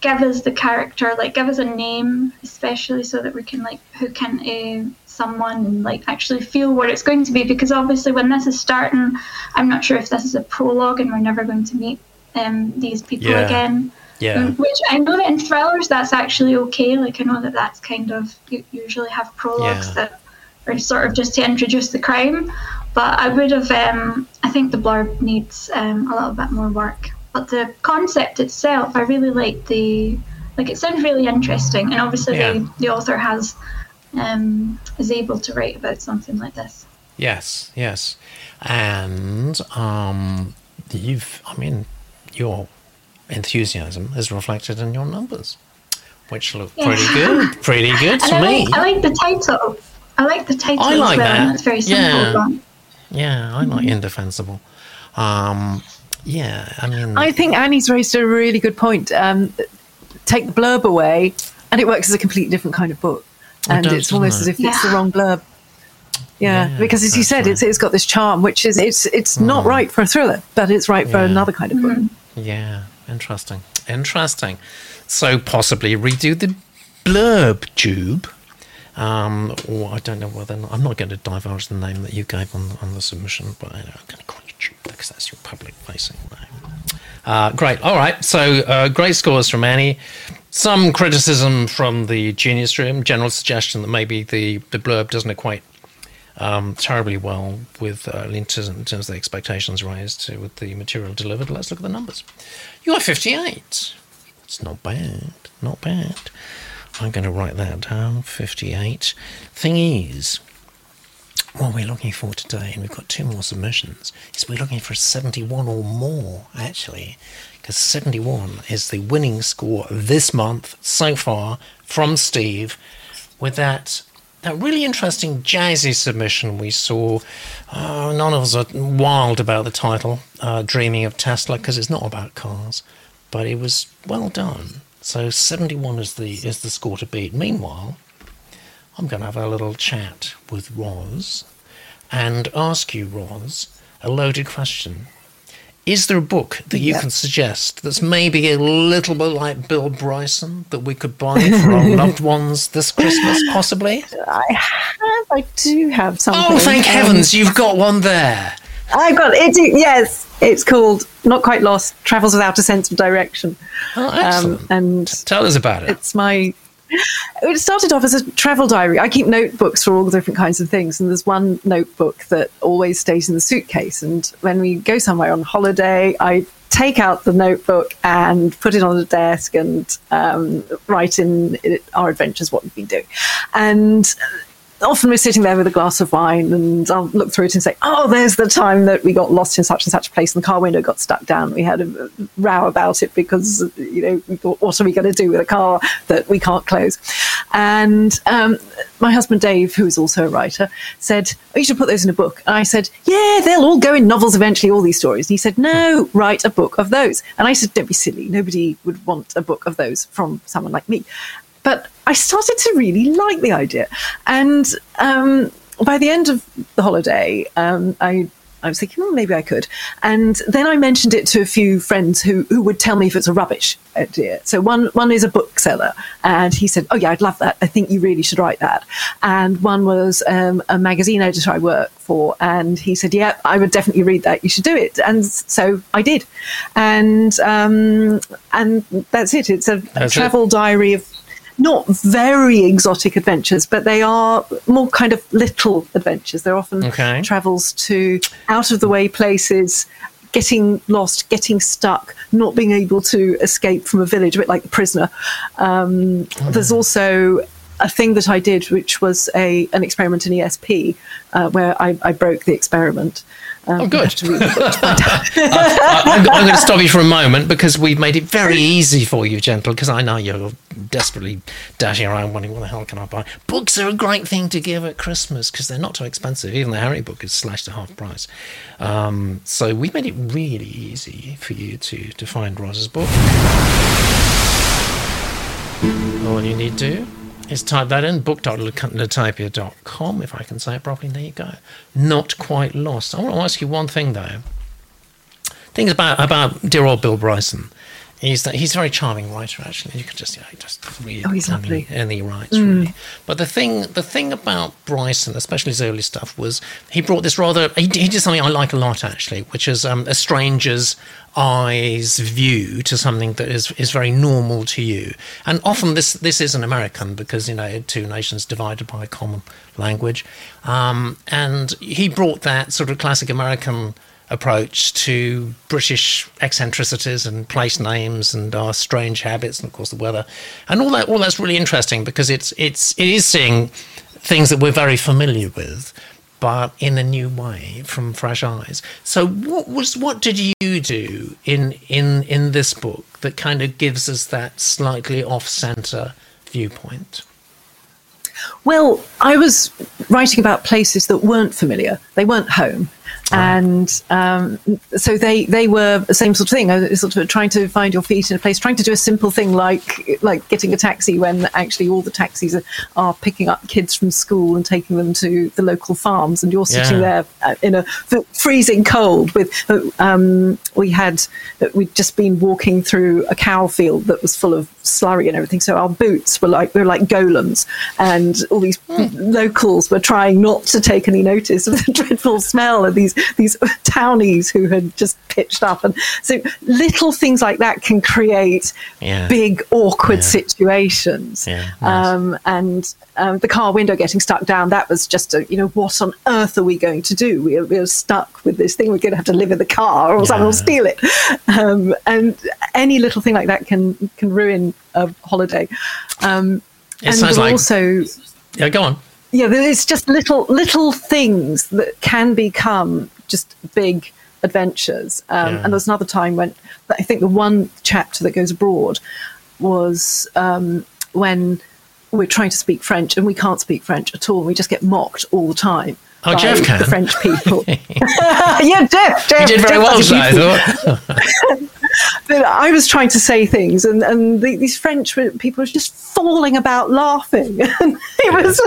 give us the character, like give us a name, especially so that we can like hook into someone and like actually feel what it's going to be. Because obviously, when this is starting, I'm not sure if this is a prologue and we're never going to meet um, these people yeah. again. Yeah. Um, which I know that in thrillers that's actually okay. Like I know that that's kind of you usually have prologues yeah. that are sort of just to introduce the crime. But I would have, um, I think the blurb needs um, a little bit more work. But the concept itself, I really like the, like it sounds really interesting, and obviously Yeah. the, the author has, um, is able to write about something like this. Yes, yes. And um, you've, I mean, your enthusiasm is reflected in your numbers, which look Yeah. pretty good. Pretty good to I me. like, I like the title. I like the title I like as well. that. It's very simple. Yeah. but- Yeah, I like Indefensible. Um, yeah, I mean, I think Annie's raised a really good point. Um, take the blurb away, and it works as a completely different kind of book. And does, it's almost as doesn't if it's the wrong blurb. Yeah, Yeah, because as you that's said, it's it's got this charm, which is it's it's not right for a thriller, but it's right for Yeah. another kind of book. Yeah, interesting. Interesting. So possibly redo the blurb Jube. Um, or I don't know whether I'm not going to divulge the name that you gave on on the submission, but I I'm going to call you Jube because that's your public-facing name. Uh, great. All right. So uh, great scores from Annie. Some criticism from the Genius Room. General suggestion that maybe the the blurb doesn't equate um, terribly well with uh, in terms of the expectations raised with the material delivered. Let's look at the numbers. You are 58. It's not bad. Not bad. I'm going to write that down. 58. Thing is, what we're looking for today, and we've got two more submissions, is we're looking for a 71 or more, actually, because 71 is the winning score this month so far from Steve with that that really interesting jazzy submission we saw. Uh, none of us are wild about the title, uh, Dreaming of Tesla, because it's not about cars, but it was well done. So 71 is the is the score to beat. Meanwhile, I'm going to have a little chat with Roz and ask you, Roz, a loaded question. Is there a book that you Yeah. can suggest that's maybe a little bit like Bill Bryson that we could buy for our loved ones this Christmas, possibly? I have, I do have something. Oh, thank Um, heavens, you've got one there. I got it. Yes, it's called Not Quite Lost: Travels Without a Sense of Direction. Oh, Um, excellent. and Tell us about it. it's my it started off as a travel diary. I keep notebooks for all the different kinds of things and there's one notebook that always stays in the suitcase. And when we go somewhere on holiday i take out the notebook and put it on the desk and um, write in our adventures what we've been doing. And often we're sitting there with a glass of wine and I'll look through it and say, oh, there's the time that we got lost in such and such a place and the car window got stuck down. We had a row about it because, you know, we thought, what are we going to do with a car that we can't close? And um, my husband Dave, who is also a writer, said, oh, you should put those in a book. And I said, yeah, they'll all go in novels eventually, all these stories. And he said, no, write a book of those. And I said, don't be silly. Nobody would want a book of those from someone like me. But I started to really like the idea. And um, by the end of the holiday, um, I I was thinking, well, maybe I could. And then I mentioned it to a few friends who, who would tell me if it's a rubbish idea. So one, one is a bookseller, and he said, oh, yeah, I'd love that. I think you really should write that. And one was um, a magazine editor I work for, and he said, yeah, I would definitely read that. You should do it. And so I did. And, um, and that's it. It's a, That's it. travel diary of not very exotic adventures, but they are more kind of little adventures. They're often Okay. travels to out of the way places, getting lost, getting stuck, not being able to escape from a village, a bit like the prisoner. Um, There's also a thing that I did, which was a an experiment in ESP, uh, where I, I broke the experiment. Um, Oh, good. have to read the book to find out. I, I'm, I'm going to stop you for a moment because we've made it very easy for you, gentle, because I know you're desperately dashing around wondering what the hell can I buy. Books are a great thing to give at Christmas because they're not too expensive. Even the Harry book is slashed to half price. Um, so we made it really easy for you to, to find Roz's book. All you need to do is type that in book.latopia.com, if I can say it properly. There you go. Not quite lost. I want to ask you one thing though things about about dear old Bill Bryson He's he's a very charming writer, actually. You can just yeah, just read. Oh, he's I mean, lovely. and he writes really. But the thing the thing about Bryson, especially his early stuff, was he brought this rather. He, he did something I like a lot actually, which is um, a stranger's eyes view to something that is is very normal to you. And often this this is an American because you know two nations divided by a common language. Um, and he brought that sort of classic American approach to British eccentricities and place names and our strange habits and of course the weather and all that all that's really interesting because it's it's it is seeing things that we're very familiar with but in a new way from fresh eyes so what was what did you do in in in this book that kind of gives us that slightly off center viewpoint Well, I was writing about places that weren't familiar. They weren't home. And um, so they, they were the same sort of thing, sort of trying to find your feet in a place, trying to do a simple thing like like getting a taxi when actually all the taxis are, are picking up kids from school and taking them to the local farms, and you're sitting Yeah. there uh, in a freezing cold. With uh, um, we had uh, we'd just been walking through a cow field that was full of slurry and everything, so our boots were like we were like golems, and all these locals were trying not to take any notice of the dreadful smell of these these townies who had just pitched up, and so little things like that can create Yeah. big awkward Yeah. situations. Yeah, nice. Um, and um, the car window getting stuck down, that was just a, you know, what on earth are we going to do? We are, we are stuck with this thing. We're going to have to live in the car or someone will steal it. Um, and any little thing like that can, can ruin a holiday. Um, It and sounds like- also, yeah go on yeah, it's just little little things that can become just big adventures. Um, Yeah. And there's another time when I think the one chapter that goes abroad was um, when we're trying to speak French and we can't speak French at all. We just get mocked all the time. Oh, by Jeff can. The French people. yeah, Jeff. Jeff you did very Jeff well does I thought. But I was trying to say things, and, and the, these French people were just falling about laughing. It was.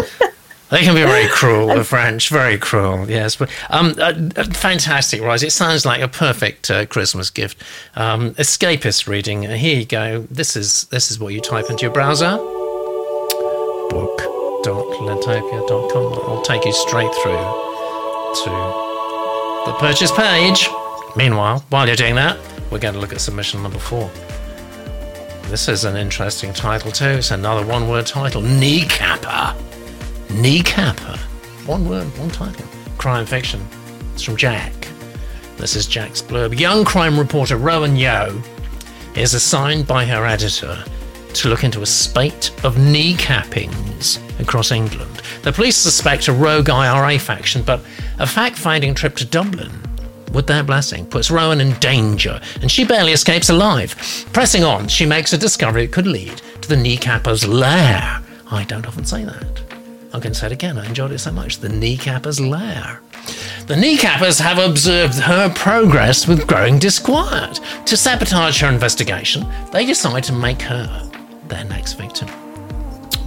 They can be very cruel, the French, very cruel. Yes, but um, uh, fantastic, Roz. It sounds like a perfect uh, Christmas gift. Um, escapist reading. Uh, here you go. This is this is what you type into your browser. Book.lentopia.com. It'll take you straight through to the purchase page. Meanwhile, while you're doing that, we're going to look at submission number four. This is an interesting title too. It's another one-word title. Kneecapper. Kneecapper. One word, one title. Crime fiction. It's from Jack. This is Jack's blurb. Young crime reporter Rowan Yo is assigned by her editor to look into a spate of kneecappings across England. The police suspect a rogue IRA faction, but a fact finding trip to Dublin with their blessing puts Rowan in danger, and she barely escapes alive. Pressing on, she makes a discovery that could lead to the kneecapper's lair. I don't often say that. I'm going to say it again. I enjoyed it so much. The kneecapper's lair. The kneecappers have observed her progress with growing disquiet. To sabotage her investigation, they decide to make her their next victim.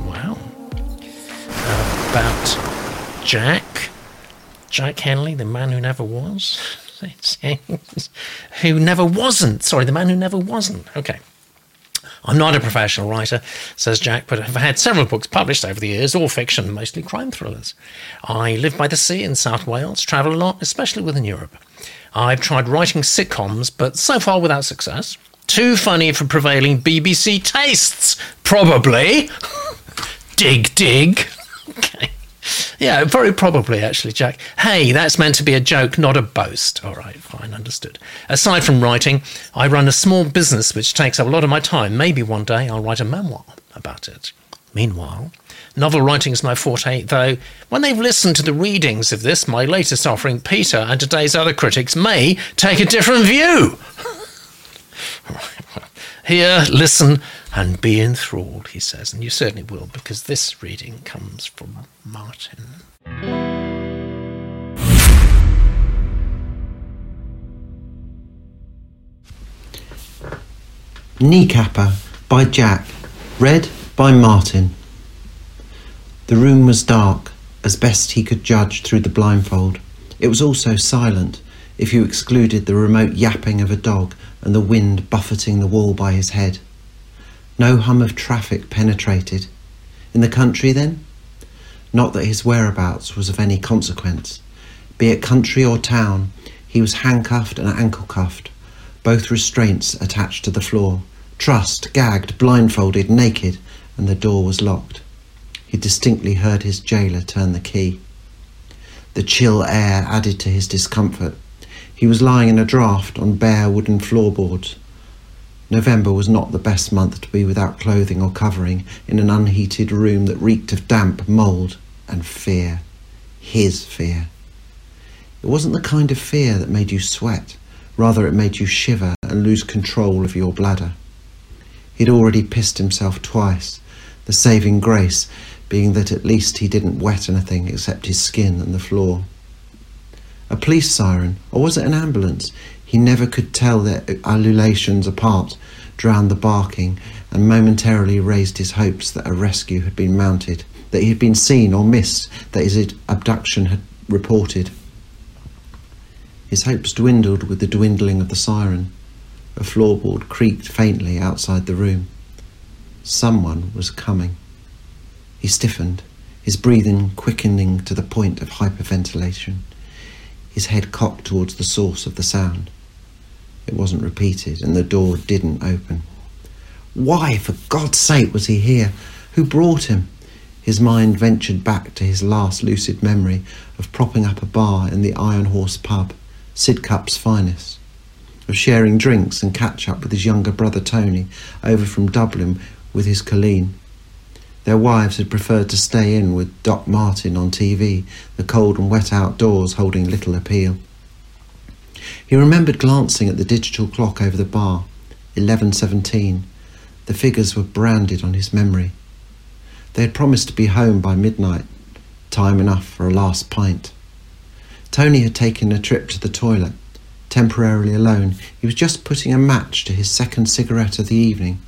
Wow. About Jack. Jack Henley, the man who never was. who never wasn't. Sorry, the man who never wasn't. Okay. I'm not a professional writer, says Jack, but I've had several books published over the years, all fiction, mostly crime thrillers. I live by the sea in South Wales, travel a lot, especially within Europe. I've tried writing sitcoms, but so far without success. Too funny for prevailing BBC tastes, probably. dig, dig. Okay. Yeah, uh, very probably, actually, Jack. Hey, that's meant to be a joke, not a boast. All right, fine, understood. Aside from writing, I run a small business which takes up a lot of my time. Maybe one day I'll write a memoir about it. Meanwhile, novel writing is my forte, though when they've listened to the readings of this, my latest offering, Peter and today's other critics may take a different view. Here, listen, and be enthralled, he says, and you certainly will, because this reading comes from Martin. Kneecapper by Jack, read by Martin. The room was dark, as best he could judge through the blindfold. It was also silent, if you excluded the remote yapping of a dog and the wind buffeting the wall by his head. No hum of traffic penetrated. In the country, then? Not that his whereabouts was of any consequence. Be it country or town, he was handcuffed and ankle cuffed, both restraints attached to the floor, trussed, gagged, blindfolded, naked, and the door was locked. He distinctly heard his jailer turn the key. The chill air added to his discomfort. He was lying in a draught on bare wooden floorboards. November was not the best month to be without clothing or covering in an unheated room that reeked of damp, mould, and fear. His fear. It wasn't the kind of fear that made you sweat, rather, it made you shiver and lose control of your bladder. He'd already pissed himself twice, the saving grace being that at least he didn't wet anything except his skin and the floor. A police siren, or was it an ambulance? He never could tell their ululations apart, drowned the barking, and momentarily raised his hopes that a rescue had been mounted, that he had been seen or missed, that his abduction had reported. His hopes dwindled with the dwindling of the siren. A floorboard creaked faintly outside the room. Someone was coming. He stiffened, his breathing quickening to the point of hyperventilation, his head cocked towards the source of the sound. It wasn't repeated, and the door didn't open. Why, for God's sake, was he here? Who brought him? His mind ventured back to his last lucid memory of propping up a bar in the Iron Horse pub, Sidcup's finest, of sharing drinks and catch up with his younger brother Tony over from Dublin with his Colleen. Their wives had preferred to stay in with Doc Martin on TV, the cold and wet outdoors holding little appeal. He remembered glancing at the digital clock over the bar, 11.17. The figures were branded on his memory. They had promised to be home by midnight, time enough for a last pint. Tony had taken a trip to the toilet, temporarily alone. He was just putting a match to his second cigarette of the evening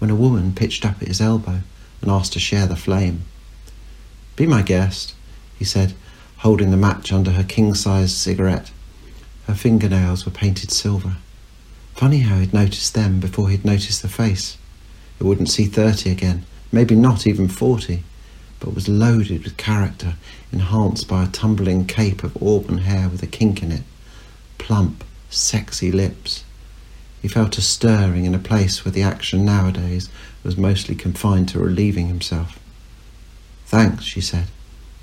when a woman pitched up at his elbow and asked to share the flame. Be my guest, he said, holding the match under her king sized cigarette. Her fingernails were painted silver. Funny how he'd noticed them before he'd noticed the face. It wouldn't see thirty again, maybe not even forty, but was loaded with character, enhanced by a tumbling cape of auburn hair with a kink in it, plump, sexy lips. He felt a stirring in a place where the action nowadays was mostly confined to relieving himself. Thanks, she said,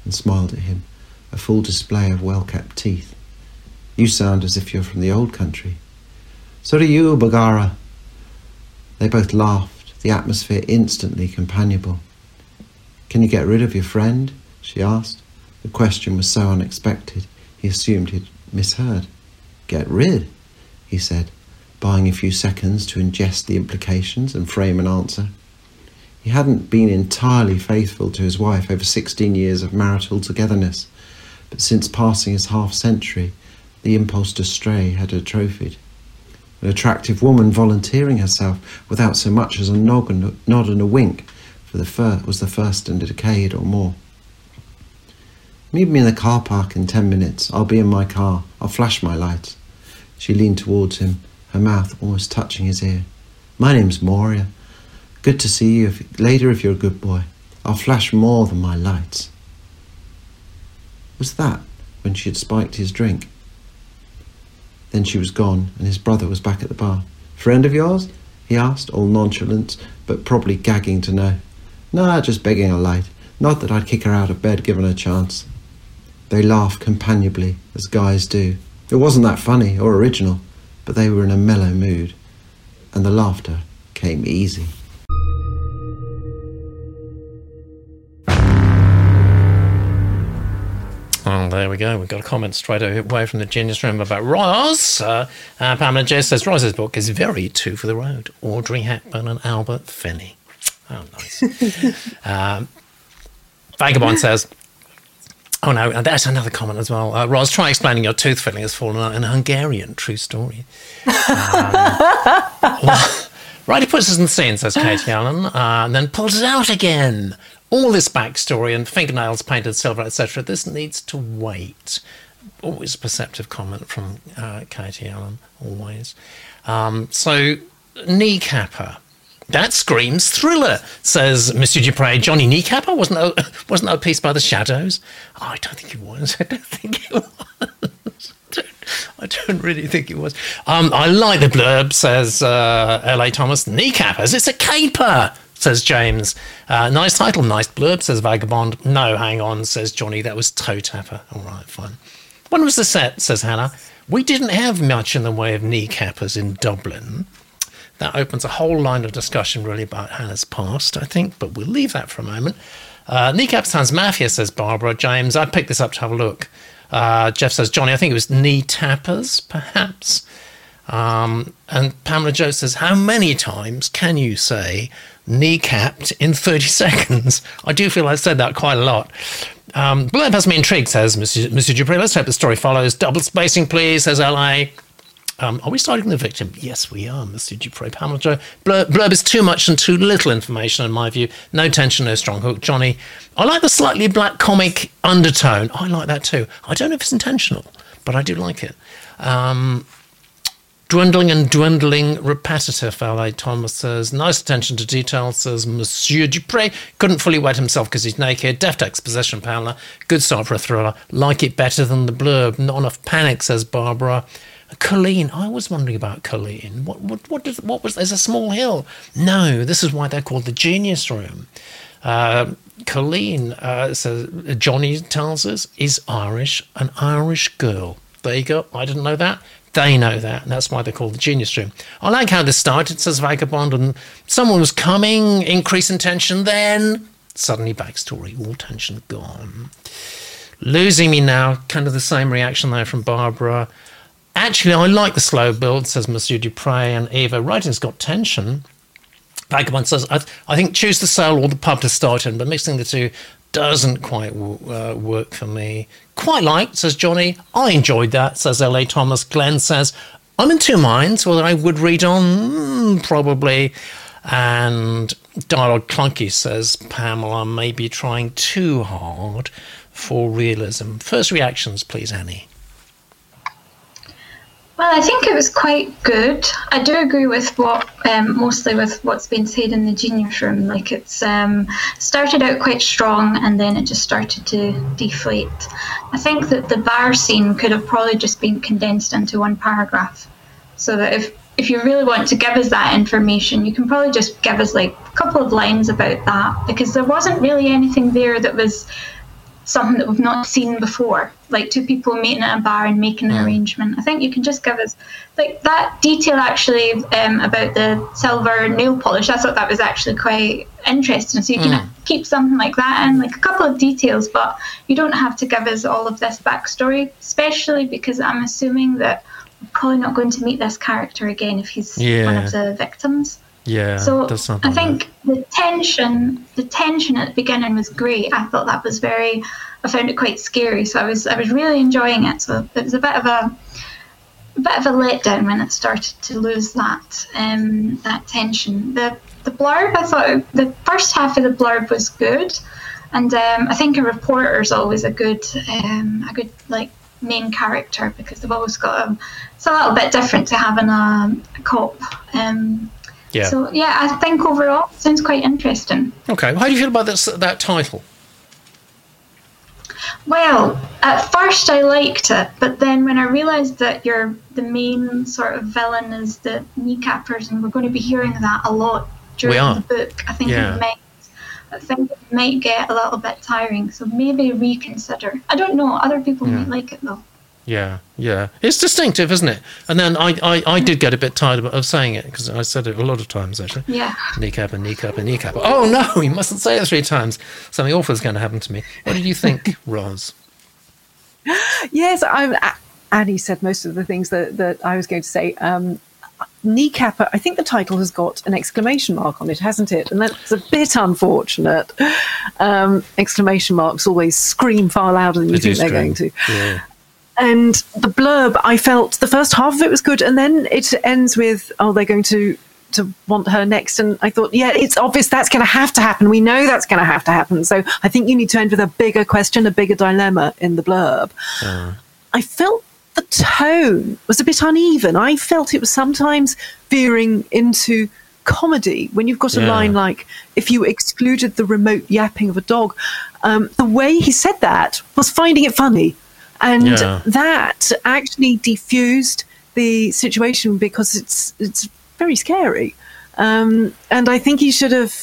and smiled at him, a full display of well kept teeth. You sound as if you're from the old country. So do you, Bagara. They both laughed, the atmosphere instantly companionable. Can you get rid of your friend? she asked. The question was so unexpected, he assumed he'd misheard. Get rid? he said, buying a few seconds to ingest the implications and frame an answer. He hadn't been entirely faithful to his wife over 16 years of marital togetherness, but since passing his half century, the impulse to stray had atrophied. An attractive woman volunteering herself without so much as a nod and, a wink for the fir- was the first in a decade or more. Meet me in the car park in ten minutes. I'll be in my car. I'll flash my lights. She leaned towards him, her mouth almost touching his ear. My name's Moria. Good to see you if, later if you're a good boy. I'll flash more than my lights. Was that when she had spiked his drink? Then she was gone, and his brother was back at the bar. Friend of yours? he asked, all nonchalance, but probably gagging to know. No, just begging a light. Not that I'd kick her out of bed given a chance. They laughed companionably, as guys do. It wasn't that funny or original, but they were in a mellow mood, and the laughter came easy. There we go. We've got a comment straight away from the Genius Room about Roz. Uh, uh, Pamela J says Roz's book is very two for the road. Audrey Hepburn and Albert Finney. Oh, nice. um, Vagabond says, Oh no, there's another comment as well. Uh, Roz, try explaining your tooth filling has fallen out in Hungarian. True story. Um, well, right, he puts us in the scene, says Katie Allen, uh, and then pulls it out again. All this backstory and fingernails painted silver, etc. This needs to wait. Always a perceptive comment from uh, Katie Allen, always. Um, so, kneecapper. That screams thriller, says Monsieur Dupre. Johnny Kneecapper wasn't wasn't that a piece by the Shadows? Oh, I don't think it was. I don't think it was. I don't really think it was. Um, I like the blurb, says uh, L.A. Thomas. Kneecappers, it's a caper, says James. Uh, nice title, nice blurb, says Vagabond. No, hang on, says Johnny. That was Toe Tapper. All right, fine. When was the set, says Hannah. We didn't have much in the way of kneecappers in Dublin that opens a whole line of discussion really about Hannah's past, I think, but we'll leave that for a moment. Uh, Kneecap sounds mafia, says Barbara. James, I picked this up to have a look. Uh, Jeff says, Johnny, I think it was knee tappers, perhaps. Um, and Pamela Joe says, How many times can you say kneecapped in 30 seconds? I do feel I've said that quite a lot. Um, Blurb has me intrigued, says Monsieur Dupree. Let's hope the story follows. Double spacing, please, says LA. Um, are we starting the victim? Yes, we are, Mr. Dupre. Pamela Joe. Blurb, blurb is too much and too little information, in my view. No tension, no strong hook. Johnny, I like the slightly black comic undertone. I like that too. I don't know if it's intentional, but I do like it. Um, dwindling and dwindling, repetitive, L.A. Thomas says. Nice attention to detail, says Monsieur Dupre. Couldn't fully wet himself because he's naked. Deft exposition, Pamela. Good start for a thriller. Like it better than the blurb. Not enough panic, says Barbara. Colleen, I was wondering about Colleen. What, what, what, does, what was? There's a small hill. No, this is why they're called the Genius Room. Uh, Colleen, uh, says, Johnny tells us, is Irish, an Irish girl. There you go. I didn't know that. They know that, and that's why they're called the Genius Room. I like how this started, says Vagabond, and someone was coming, increase in tension, then suddenly backstory, all tension gone. Losing me now, kind of the same reaction there from Barbara. Actually, I like the slow build, says Monsieur Dupre and Eva. Writing's got tension. Vagabond says, I, th- I think choose the soul or the pub to start in, but mixing the two doesn't quite w- uh, work for me. Quite like, says Johnny. I enjoyed that, says L.A. Thomas. Glenn says, I'm in two minds whether I would read on, mm, probably. And Dialogue Clunky says, Pamela may be trying too hard for realism. First reactions, please, Annie. Well, I think it was quite good. I do agree with what um, mostly with what's been said in the genius room. Like it's um, started out quite strong and then it just started to deflate. I think that the bar scene could have probably just been condensed into one paragraph, so that if if you really want to give us that information, you can probably just give us like a couple of lines about that because there wasn't really anything there that was something that we've not seen before, like two people meeting at a bar and making an arrangement. I think you can just give us like that detail actually um, about the silver nail polish. I thought that was actually quite interesting. So you can Mm. keep something like that and like a couple of details, but you don't have to give us all of this backstory, especially because I'm assuming that we're probably not going to meet this character again if he's one of the victims. Yeah, So I think the tension, the tension at the beginning was great. I thought that was very. I found it quite scary, so I was I was really enjoying it. So it was a bit of a, a bit of a letdown when it started to lose that um, that tension. The the blurb, I thought the first half of the blurb was good, and um, I think a reporter is always a good um, a good like main character because they've always got a. It's a little bit different to having a, a cop. Um, Yeah. so yeah, I think overall it sounds quite interesting. okay. How do you feel about this, that title? Well, at first I liked it, but then when I realised that you're the main sort of villain is the kneecappers, and we're going to be hearing that a lot during the book, I think Yeah. it might. I think it might get a little bit tiring, so maybe reconsider. I don't know. Other people might like it though. Yeah, yeah. It's distinctive, isn't it? And then I, I, I did get a bit tired of, of saying it because I said it a lot of times actually. Yeah. Kneecap and kneecap and kneecap. Oh no, you mustn't say it three times. Something awful is going to happen to me. What did you think, Roz? Yes, I'm. Annie said most of the things that, that I was going to say. Um, kneecapper. I think the title has got an exclamation mark on it, hasn't it? And that's a bit unfortunate. Um, exclamation marks always scream far louder than you do think they're going to. Yeah. And the blurb, I felt the first half of it was good, and then it ends with, "Oh, they're going to to want her next." And I thought, yeah, it's obvious that's going to have to happen. We know that's going to have to happen. So I think you need to end with a bigger question, a bigger dilemma in the blurb. I felt the tone was a bit uneven. I felt it was sometimes veering into comedy when you've got a Yeah. line like if you excluded the remote yapping of a dog um, the way he said that was finding it funny and Yeah. that actually diffused the situation because it's it's very scary um, and I think he should have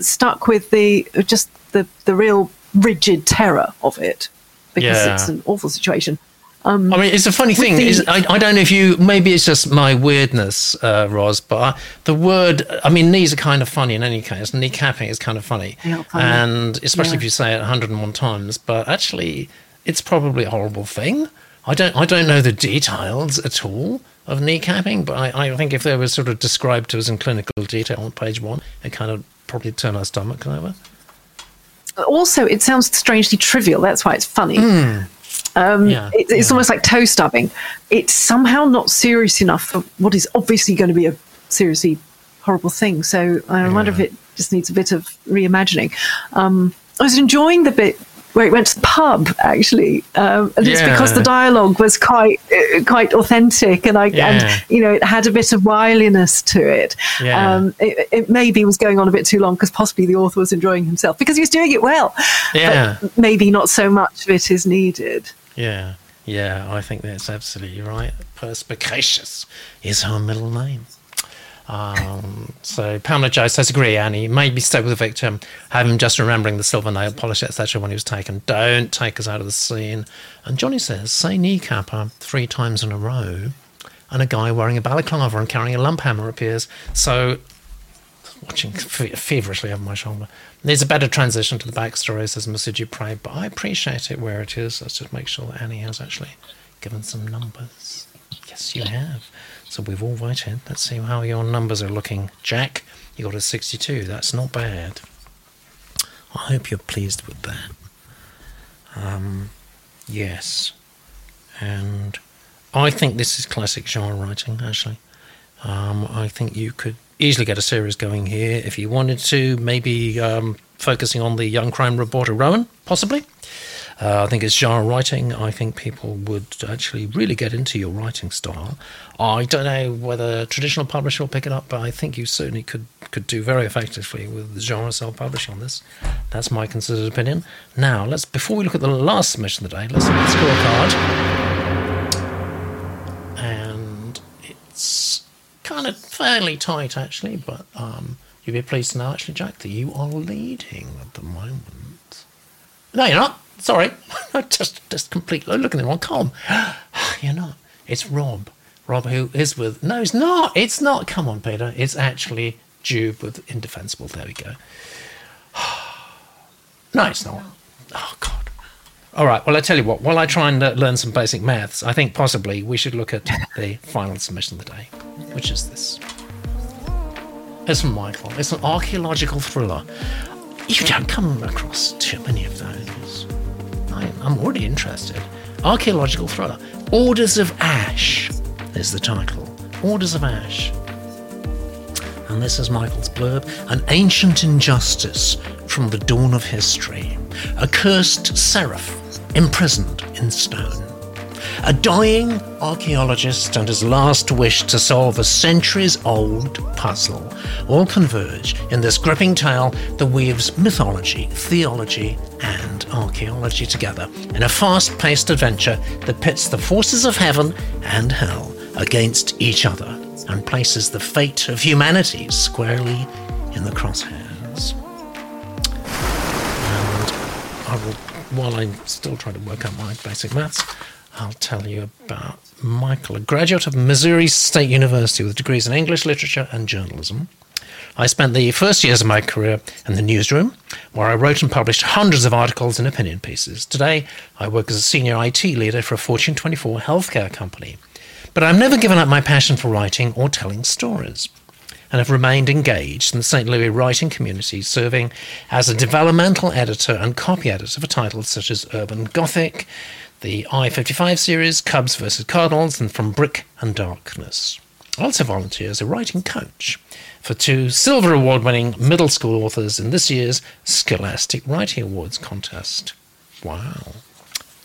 stuck with the just the the real rigid terror of it because Yeah. it's an awful situation I mean, it's a funny thing. the- is I, I don't know if you. Maybe it's just my weirdness, uh, Roz. But I, the word. I mean, knees are kind of funny in any case. Kneecapping is kind of funny, funny. and especially Yeah. if you say it 101 times. But actually, it's probably a horrible thing. I don't. I don't know the details at all of kneecapping, but I, I think if they were sort of described to us in clinical detail on page one, it kind of probably turn our stomach over. also it sounds strangely trivial that's why it's funny um, Hmm. Yeah, it, it's yeah. almost like toe stabbing it's somehow not serious enough for what is obviously going to be a seriously horrible thing so i wonder if it just needs a bit of reimagining um, i was enjoying the bit where it went to the pub actually um, and it's because the dialogue was quite uh, quite authentic and i Yeah. and you know it had a bit of wiliness to it Yeah. um, it, it maybe was going on a bit too long because possibly the author was enjoying himself because he was doing it well Yeah. but maybe not so much of it is needed Yeah, yeah, I think that's absolutely right. Perspicacious is her middle name. Um, so Pamela Joe says, agree, Annie. Maybe stay with the victim. Have him just remembering the silver nail polish, etc. when he was taken. Don't take us out of the scene. And Johnny says, say kneecapper three times in a row, and a guy wearing a balaclava and carrying a lump hammer appears. So watching fe- feverishly over my shoulder. There's a better transition to the backstory, says Monsieur Dupre, but I appreciate it where it is. Let's just make sure that Annie has actually given some numbers. Yes, you have. So we've all voted. Let's see how your numbers are looking. Jack, you got a 62. That's not bad. I hope you're pleased with that. Um, yes. And I think this is classic genre writing, actually. Um, I think you could easily get a series going here if you wanted to, maybe um, focusing on the young crime reporter Rowan, possibly. Uh, I think it's genre writing. I think people would actually really get into your writing style. I don't know whether a traditional publisher will pick it up, but I think you certainly could could do very effectively with genre self-publishing on this. That's my considered opinion. Now, let's before we look at the last submission of the day, let's look at the scorecard and it's kind of fairly tight actually. But um, you'll be pleased to know actually, Jack, that you are leading at the moment. No, you're not. Sorry, just just completely looking in the wrong column. You're not. It's Rob. Rob, who is with? No, it's not. It's not. Come on, Peter. It's actually Jube with Indefensible. There we go. No, it's not. Oh God. All right. Well, I tell you what. While I try and uh, learn some basic maths, I think possibly we should look at the final submission of the day, which is this. It's from Michael. It's an archaeological thriller. You don't come across too many of those. I, I'm already interested. Archaeological thriller. Orders of Ash is the title. Orders of Ash. And this is Michael's blurb An ancient injustice from the dawn of history. A cursed seraph imprisoned in stone. A dying archaeologist and his last wish to solve a centuries old puzzle all converge in this gripping tale that weaves mythology, theology, and archaeology together in a fast paced adventure that pits the forces of heaven and hell against each other and places the fate of humanity squarely in the crosshairs. And I will, while I'm still trying to work out my basic maths, I'll tell you about Michael, a graduate of Missouri State University with degrees in English, literature, and journalism. I spent the first years of my career in the newsroom, where I wrote and published hundreds of articles and opinion pieces. Today, I work as a senior IT leader for a Fortune 24 healthcare company. But I've never given up my passion for writing or telling stories, and have remained engaged in the St. Louis writing community, serving as a developmental editor and copy editor for titles such as Urban Gothic, the I 55 series, Cubs vs. Cardinals, and From Brick and Darkness. I also volunteer as a writing coach for two Silver Award winning middle school authors in this year's Scholastic Writing Awards contest. Wow,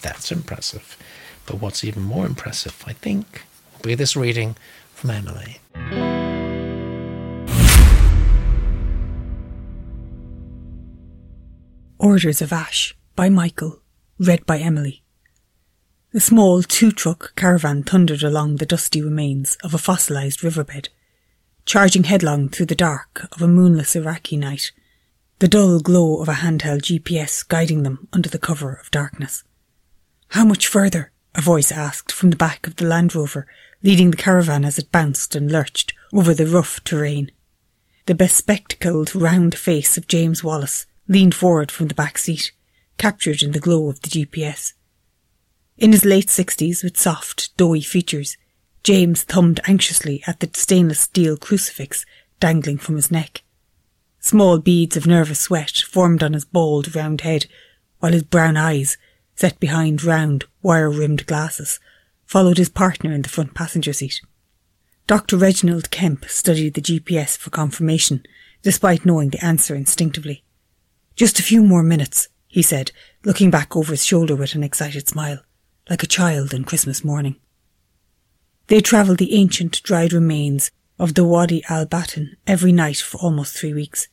that's impressive. But what's even more impressive, I think, will be this reading from Emily. Orders of Ash by Michael, read by Emily. The small two-truck caravan thundered along the dusty remains of a fossilized riverbed, charging headlong through the dark of a moonless Iraqi night, the dull glow of a handheld GPS guiding them under the cover of darkness. How much further? a voice asked from the back of the Land Rover, leading the caravan as it bounced and lurched over the rough terrain. The bespectacled round face of James Wallace leaned forward from the back seat, captured in the glow of the GPS. In his late sixties, with soft, doughy features, James thumbed anxiously at the stainless steel crucifix dangling from his neck. Small beads of nervous sweat formed on his bald, round head, while his brown eyes, set behind round, wire-rimmed glasses, followed his partner in the front passenger seat. Dr. Reginald Kemp studied the GPS for confirmation, despite knowing the answer instinctively. Just a few more minutes, he said, looking back over his shoulder with an excited smile like a child on Christmas morning. They travelled the ancient dried remains of the Wadi al Batin every night for almost three weeks.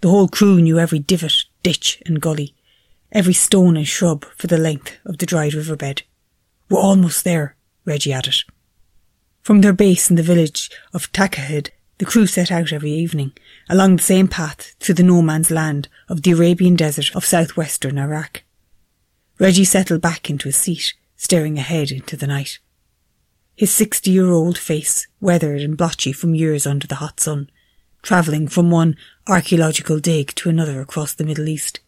The whole crew knew every divot, ditch, and gully, every stone and shrub for the length of the dried riverbed. We're almost there, Reggie added. From their base in the village of Takahid, the crew set out every evening, along the same path through the no man's land of the Arabian desert of southwestern Iraq. Reggie settled back into his seat, staring ahead into the night. His sixty-year-old face weathered and blotchy from years under the hot sun, travelling from one archaeological dig to another across the Middle East,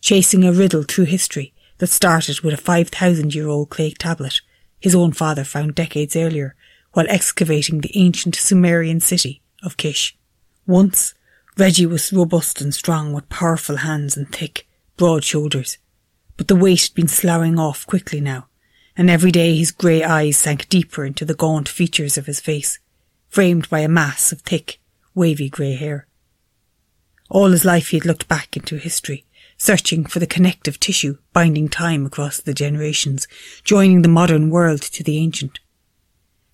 chasing a riddle through history that started with a 5,000-year-old clay tablet his own father found decades earlier while excavating the ancient Sumerian city of Kish. Once, Reggie was robust and strong with powerful hands and thick, broad shoulders, but the weight had been sloughing off quickly now and every day his grey eyes sank deeper into the gaunt features of his face, framed by a mass of thick, wavy grey hair. All his life he had looked back into history, searching for the connective tissue binding time across the generations, joining the modern world to the ancient.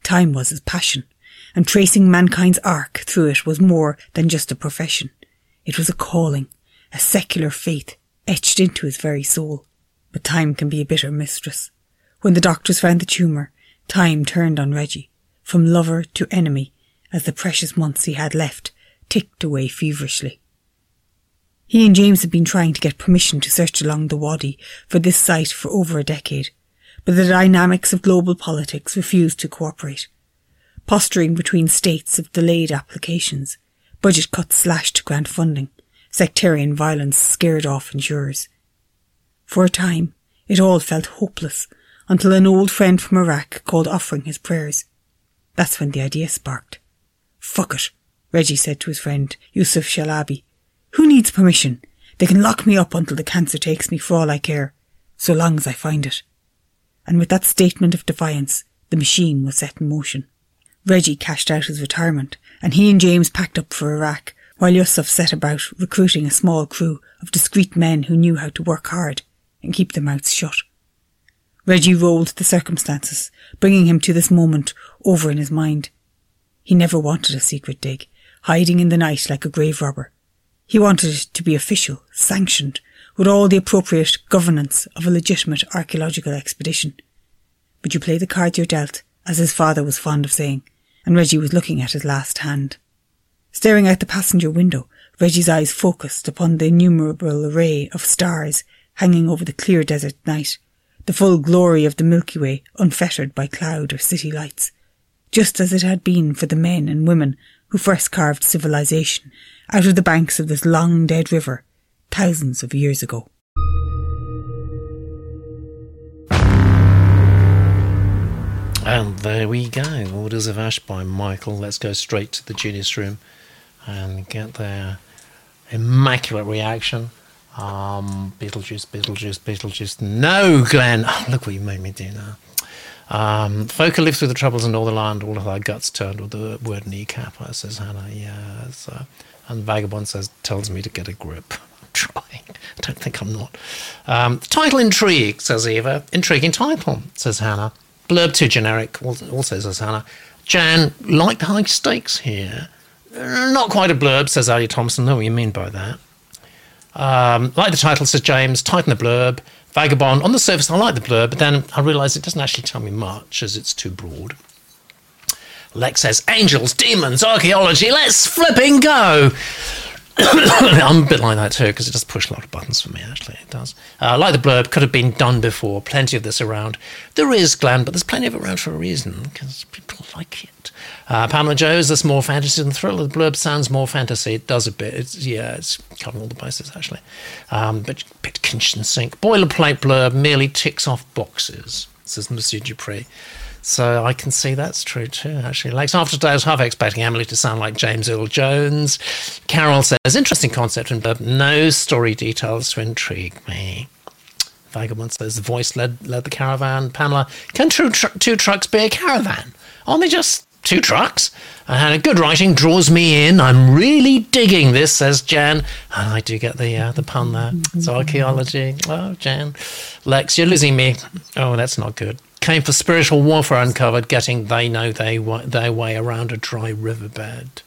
Time was his passion, and tracing mankind's arc through it was more than just a profession. It was a calling, a secular faith etched into his very soul. But time can be a bitter mistress. When the doctors found the tumour, time turned on Reggie, from lover to enemy, as the precious months he had left ticked away feverishly. He and James had been trying to get permission to search along the Wadi for this site for over a decade, but the dynamics of global politics refused to cooperate. Posturing between states of delayed applications, budget cuts slashed grant funding, sectarian violence scared off insurers. For a time, it all felt hopeless until an old friend from Iraq called offering his prayers. That's when the idea sparked. Fuck it, Reggie said to his friend, Yusuf Shalabi. Who needs permission? They can lock me up until the cancer takes me for all I care, so long as I find it. And with that statement of defiance, the machine was set in motion. Reggie cashed out his retirement, and he and James packed up for Iraq, while Yusuf set about recruiting a small crew of discreet men who knew how to work hard and keep their mouths shut. Reggie rolled the circumstances, bringing him to this moment over in his mind. He never wanted a secret dig, hiding in the night like a grave robber. He wanted it to be official, sanctioned, with all the appropriate governance of a legitimate archaeological expedition. But you play the cards you're dealt, as his father was fond of saying, and Reggie was looking at his last hand. Staring out the passenger window, Reggie's eyes focused upon the innumerable array of stars hanging over the clear desert night the full glory of the Milky Way unfettered by cloud or city lights, just as it had been for the men and women who first carved civilization out of the banks of this long dead river thousands of years ago. And there we go. Orders of Ash by Michael. Let's go straight to the Genius Room and get their immaculate reaction um, Beetlejuice, Beetlejuice, Beetlejuice. No, Glenn. Oh, look what you made me do now. Um, folk who live through the troubles in all the land, all of our guts turned with the word kneecap, says Hannah. Yes. Uh, and Vagabond says, tells me to get a grip. I'm trying. I don't think I'm not. Um, title intrigue, says Eva. Intriguing title, says Hannah. Blurb too generic, also says Hannah. Jan, like the high stakes here. Uh, not quite a blurb, says Ali Thompson. Know what you mean by that. Um, like the title, says James, tighten the blurb. Vagabond, on the surface, I like the blurb, but then I realise it doesn't actually tell me much as it's too broad. Lex says, angels, demons, archaeology, let's flipping go! I'm a bit like that too because it does push a lot of buttons for me. Actually, it does. Uh, like the blurb, could have been done before. Plenty of this around. There is Glenn, but there's plenty of it around for a reason because people like it. Uh, Pamela Joe is this more fantasy than thriller? The blurb sounds more fantasy. It does a bit. It's yeah, it's covering all the bases actually. Um, but a bit kitchen sink. Boilerplate blurb merely ticks off boxes. Says Monsieur Dupree. So I can see that's true too, actually. Like after today, I was half expecting Emily to sound like James Earl Jones. Carol says, interesting concept, but no story details to intrigue me. Vagabond says, the voice led, led the caravan. Pamela, can two, tr- two trucks be a caravan? Aren't they just two trucks? And a good writing draws me in. I'm really digging this, says Jan. And I do get the uh, the pun there. It's archaeology. Oh, Jan. Lex, you're losing me. Oh, that's not good came for spiritual warfare uncovered, getting they know they their way around a dry riverbed.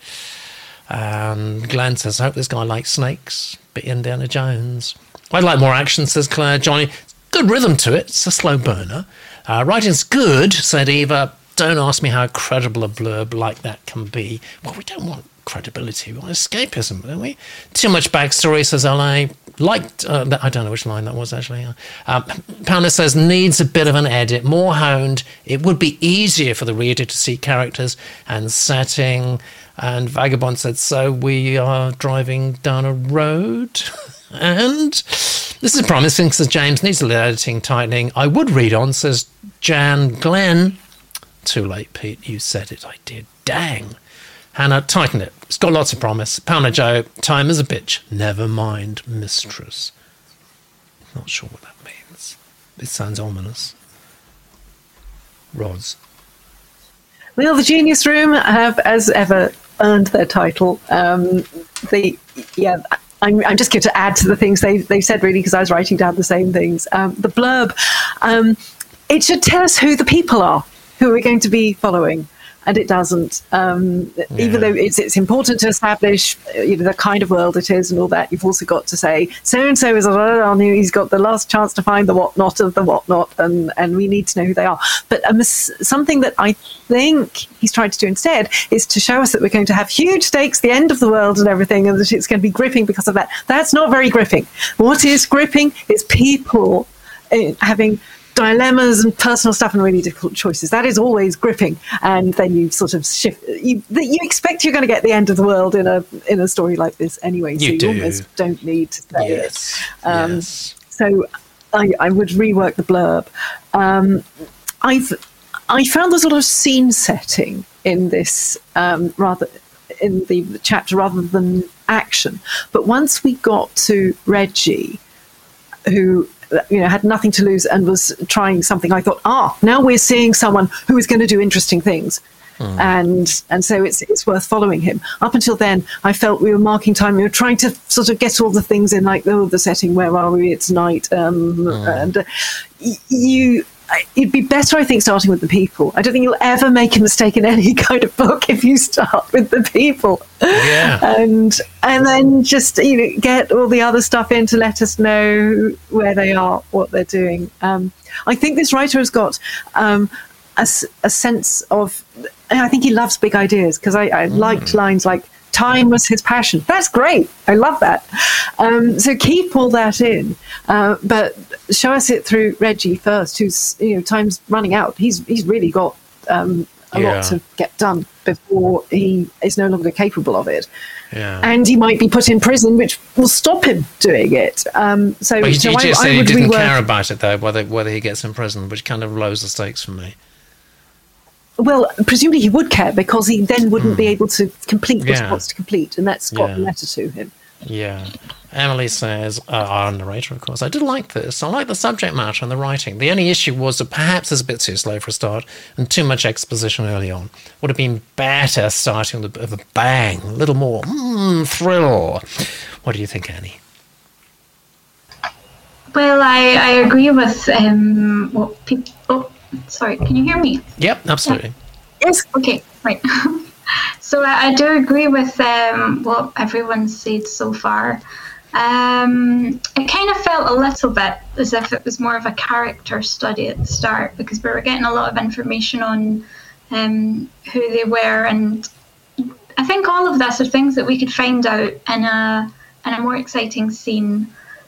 And Glenn says, I hope this guy likes snakes, but Indiana Jones. I'd like more action, says Claire. Johnny, good rhythm to it. It's a slow burner. Uh, writing's good, said Eva. Don't ask me how credible a blurb like that can be. Well, we don't want credibility. We want escapism, don't we? Too much backstory, says LA liked, uh, I don't know which line that was actually. Uh, Pounder says, needs a bit of an edit, more honed. It would be easier for the reader to see characters and setting. And Vagabond said, so we are driving down a road. and this is promising, says James, needs a little editing, tightening. I would read on, says Jan Glenn. Too late, Pete. You said it. I did. Dang. Hannah, tighten it. It's got lots of promise. Pounder Joe, time is a bitch. Never mind, mistress. Not sure what that means. It sounds ominous. Roz. Well, the Genius Room have, as ever, earned their title. Um, they, yeah, I'm, I'm, just going to add to the things they they said really because I was writing down the same things. Um, the blurb, um, it should tell us who the people are who are we're going to be following and it doesn't. Um, yeah. Even though it's it's important to establish uh, you know the kind of world it is and all that, you've also got to say so and so is on he's got the last chance to find the whatnot of the whatnot, and and we need to know who they are. But um, something that I think he's trying to do instead is to show us that we're going to have huge stakes, the end of the world, and everything, and that it's going to be gripping because of that. That's not very gripping. What is gripping? It's people uh, having dilemmas and personal stuff and really difficult choices. That is always gripping, and then you sort of shift. You, you expect you're going to get the end of the world in a in a story like this anyway. You so you do. almost don't need to say yes. it. Um, yes. So I, I, would rework the blurb. Um, I've I found there's a lot of scene setting in this um, rather in the chapter rather than action. But once we got to Reggie, who you know had nothing to lose and was trying something i thought ah now we're seeing someone who is going to do interesting things mm. and and so it's it's worth following him up until then i felt we were marking time we were trying to sort of get all the things in like oh the setting where are we it's night um, mm. and uh, you it'd be better, I think, starting with the people. I don't think you'll ever make a mistake in any kind of book if you start with the people. Yeah. And and then just you know get all the other stuff in to let us know where they are, what they're doing. Um, I think this writer has got um, a, a, sense of. I think he loves big ideas because I, I mm. liked lines like time was his passion. That's great. I love that. Um, so keep all that in, uh, but show us it through Reggie first, who's you know time's running out. He's he's really got um, a yeah. lot to get done before he is no longer capable of it. Yeah. And he might be put in prison, which will stop him doing it. Um, so, but so he just I, said I he didn't care about it though, whether whether he gets in prison, which kind of lowers the stakes for me. Well, presumably he would care because he then wouldn't mm. be able to complete what yeah. he wants to complete, and that's got yeah. a letter to him. Yeah. Emily says, uh, our narrator, of course, I did like this. I like the subject matter and the writing. The only issue was that perhaps it's a bit too slow for a start and too much exposition early on. Would have been better starting with a bang, a little more mm, thrill. What do you think, Annie? Well, I, I agree with um, what people. Oh, sorry, can you hear me? Yep, absolutely. Yes. Okay, right. so I, I do agree with um, what everyone said so far. Um, it kind of felt a little bit as if it was more of a character study at the start because we were getting a lot of information on um, who they were, and I think all of this are things that we could find out in a in a more exciting scene.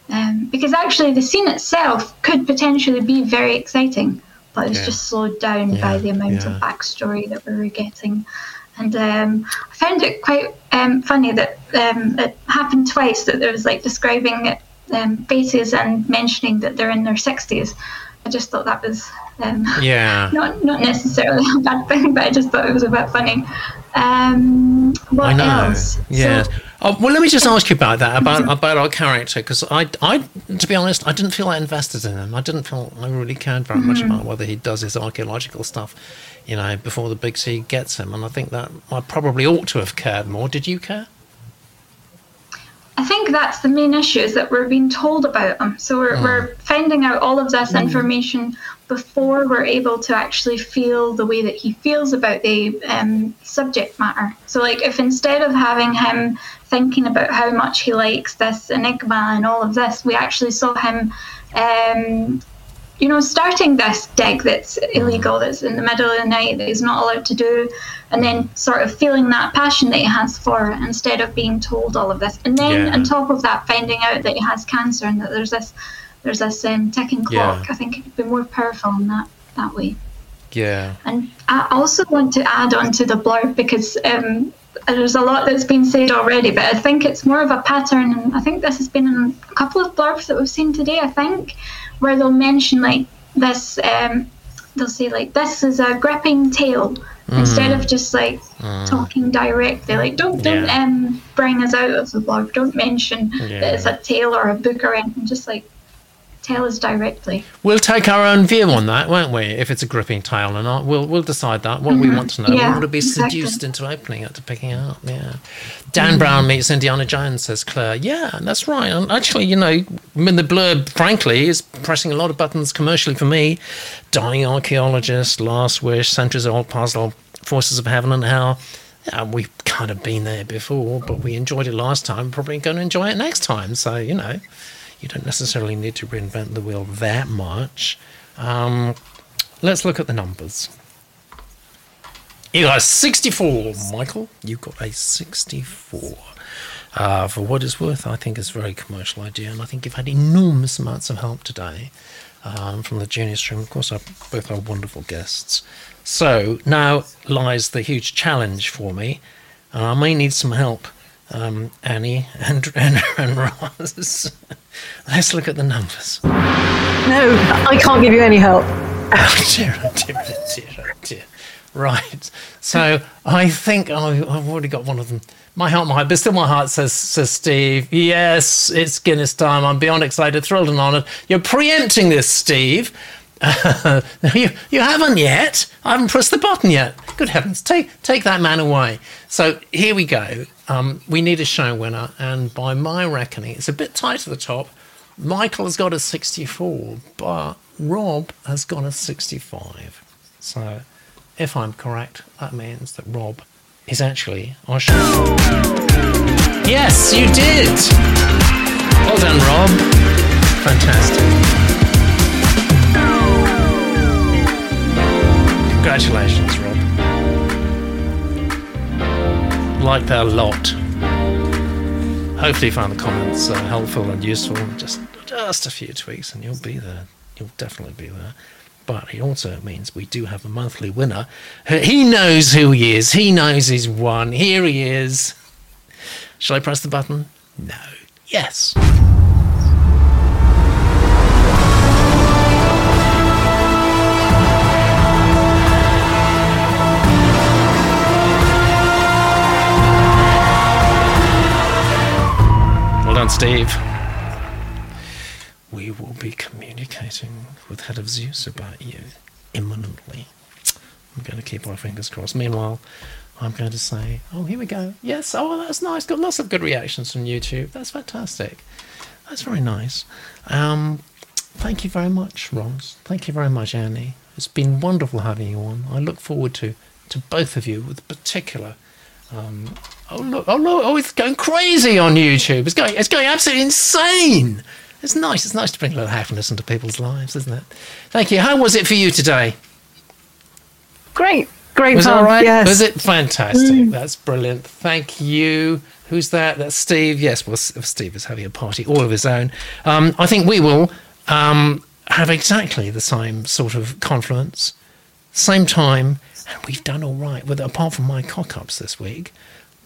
Um, because actually, the scene itself could potentially be very exciting, but it was Yeah. just slowed down by the amount yeah. of backstory that we were getting. And um, I found it quite um, funny that um, it happened twice that there was like describing um, faces and mentioning that they're in their 60s. I just thought that was um, Yeah. not not necessarily a bad thing, but I just thought it was a bit funny. Um, what I know. else? Yeah. So, oh, well, let me just ask you about that about about our character because I, I, to be honest, I didn't feel that invested in him. I didn't feel I really cared very much Mm-hmm. about whether he does his archaeological stuff, you know, before the big sea gets him. And I think that I probably ought to have cared more. Did you care? I think that's the main issue is that we're being told about them. So we're, we're finding out all of this information before we're able to actually feel the way that he feels about the um, subject matter. So, like, if instead of having him thinking about how much he likes this enigma and all of this, we actually saw him. Um, you know, starting this dig that's illegal, that's in the middle of the night, that he's not allowed to do, and then sort of feeling that passion that he has for it instead of being told all of this. And then Yeah. on top of that, finding out that he has cancer and that there's this there's this um, ticking clock. Yeah. I think it would be more powerful in that that way. Yeah. And I also want to add on to the blurb because um, there's a lot that's been said already, but I think it's more of a pattern, and I think this has been in a couple of blurbs that we've seen today. I think where they'll mention like this, um, they'll say like this is a gripping tale instead of just like talking directly. Like don't don't Yeah. um bring us out of the blurb. Don't mention Yeah. that it's a tale or a book or anything. Just like tell us directly. We'll take our own view on that, won't we? If it's a gripping tale or not, we'll we'll decide that. What we want to know. we want to be exactly. seduced into opening it to picking it up. Yeah. Dan Brown meets Indiana Jones, says Claire. Yeah, that's right. And actually, you know, I mean, the blurb, frankly, is pressing a lot of buttons commercially for me. Dying archaeologist, Last Wish, Centuries Old Puzzle, Forces of Heaven and Hell. Yeah, we've kind of been there before, but we enjoyed it last time. Probably going to enjoy it next time. So you know, you don't necessarily need to reinvent the wheel that much. Um, let's look at the numbers. You got a 64, Michael. You got a 64. Uh, for what it's worth, I think it's a very commercial idea, and I think you've had enormous amounts of help today um, from the Genius Room. Of course, our, both our wonderful guests. So now lies the huge challenge for me, and I may need some help, um, Annie and, and, and Roz. Let's look at the numbers. No, I can't give you any help. Oh dear, oh dear, oh dear, oh dear. Right. So I think I, I've already got one of them. My heart, my heart, but still my heart says, says Steve, yes, it's Guinness time. I'm beyond excited, thrilled and honoured. You're preempting this, Steve. you, you haven't yet. I haven't pressed the button yet. Good heavens, take take that man away. So here we go. Um, we need a show winner, and by my reckoning, it's a bit tight at the top. Michael has got a 64, but Rob has got a 65. So, if I'm correct, that means that Rob is actually our show. Yes, you did. Well done, Rob. Fantastic. Congratulations, Rob. Like that a lot. Hopefully, you found the comments uh, helpful and useful. Just, just a few tweaks, and you'll be there. You'll definitely be there. But it also means we do have a monthly winner. He knows who he is. He knows he's won. Here he is. Shall I press the button? No. Yes. Done, Steve. We will be communicating with Head of Zeus about you imminently. I'm going to keep our fingers crossed. Meanwhile, I'm going to say, oh, here we go. Yes, oh, that's nice. Got lots of good reactions from YouTube. That's fantastic. That's very nice. Um, thank you very much, Roz. Thank you very much, Annie. It's been wonderful having you on. I look forward to, to both of you with particular. Um, oh look! Oh look! Oh, it's going crazy on YouTube. It's going. It's going absolutely insane. It's nice. It's nice to bring a little happiness into people's lives, isn't it? Thank you. How was it for you today? Great, great Was it all right? Yes. Was it fantastic? That's brilliant. Thank you. Who's that? That's Steve. Yes, well, Steve is having a party all of his own. Um, I think we will um, have exactly the same sort of confluence, same time, and we've done all right. With apart from my cock ups this week,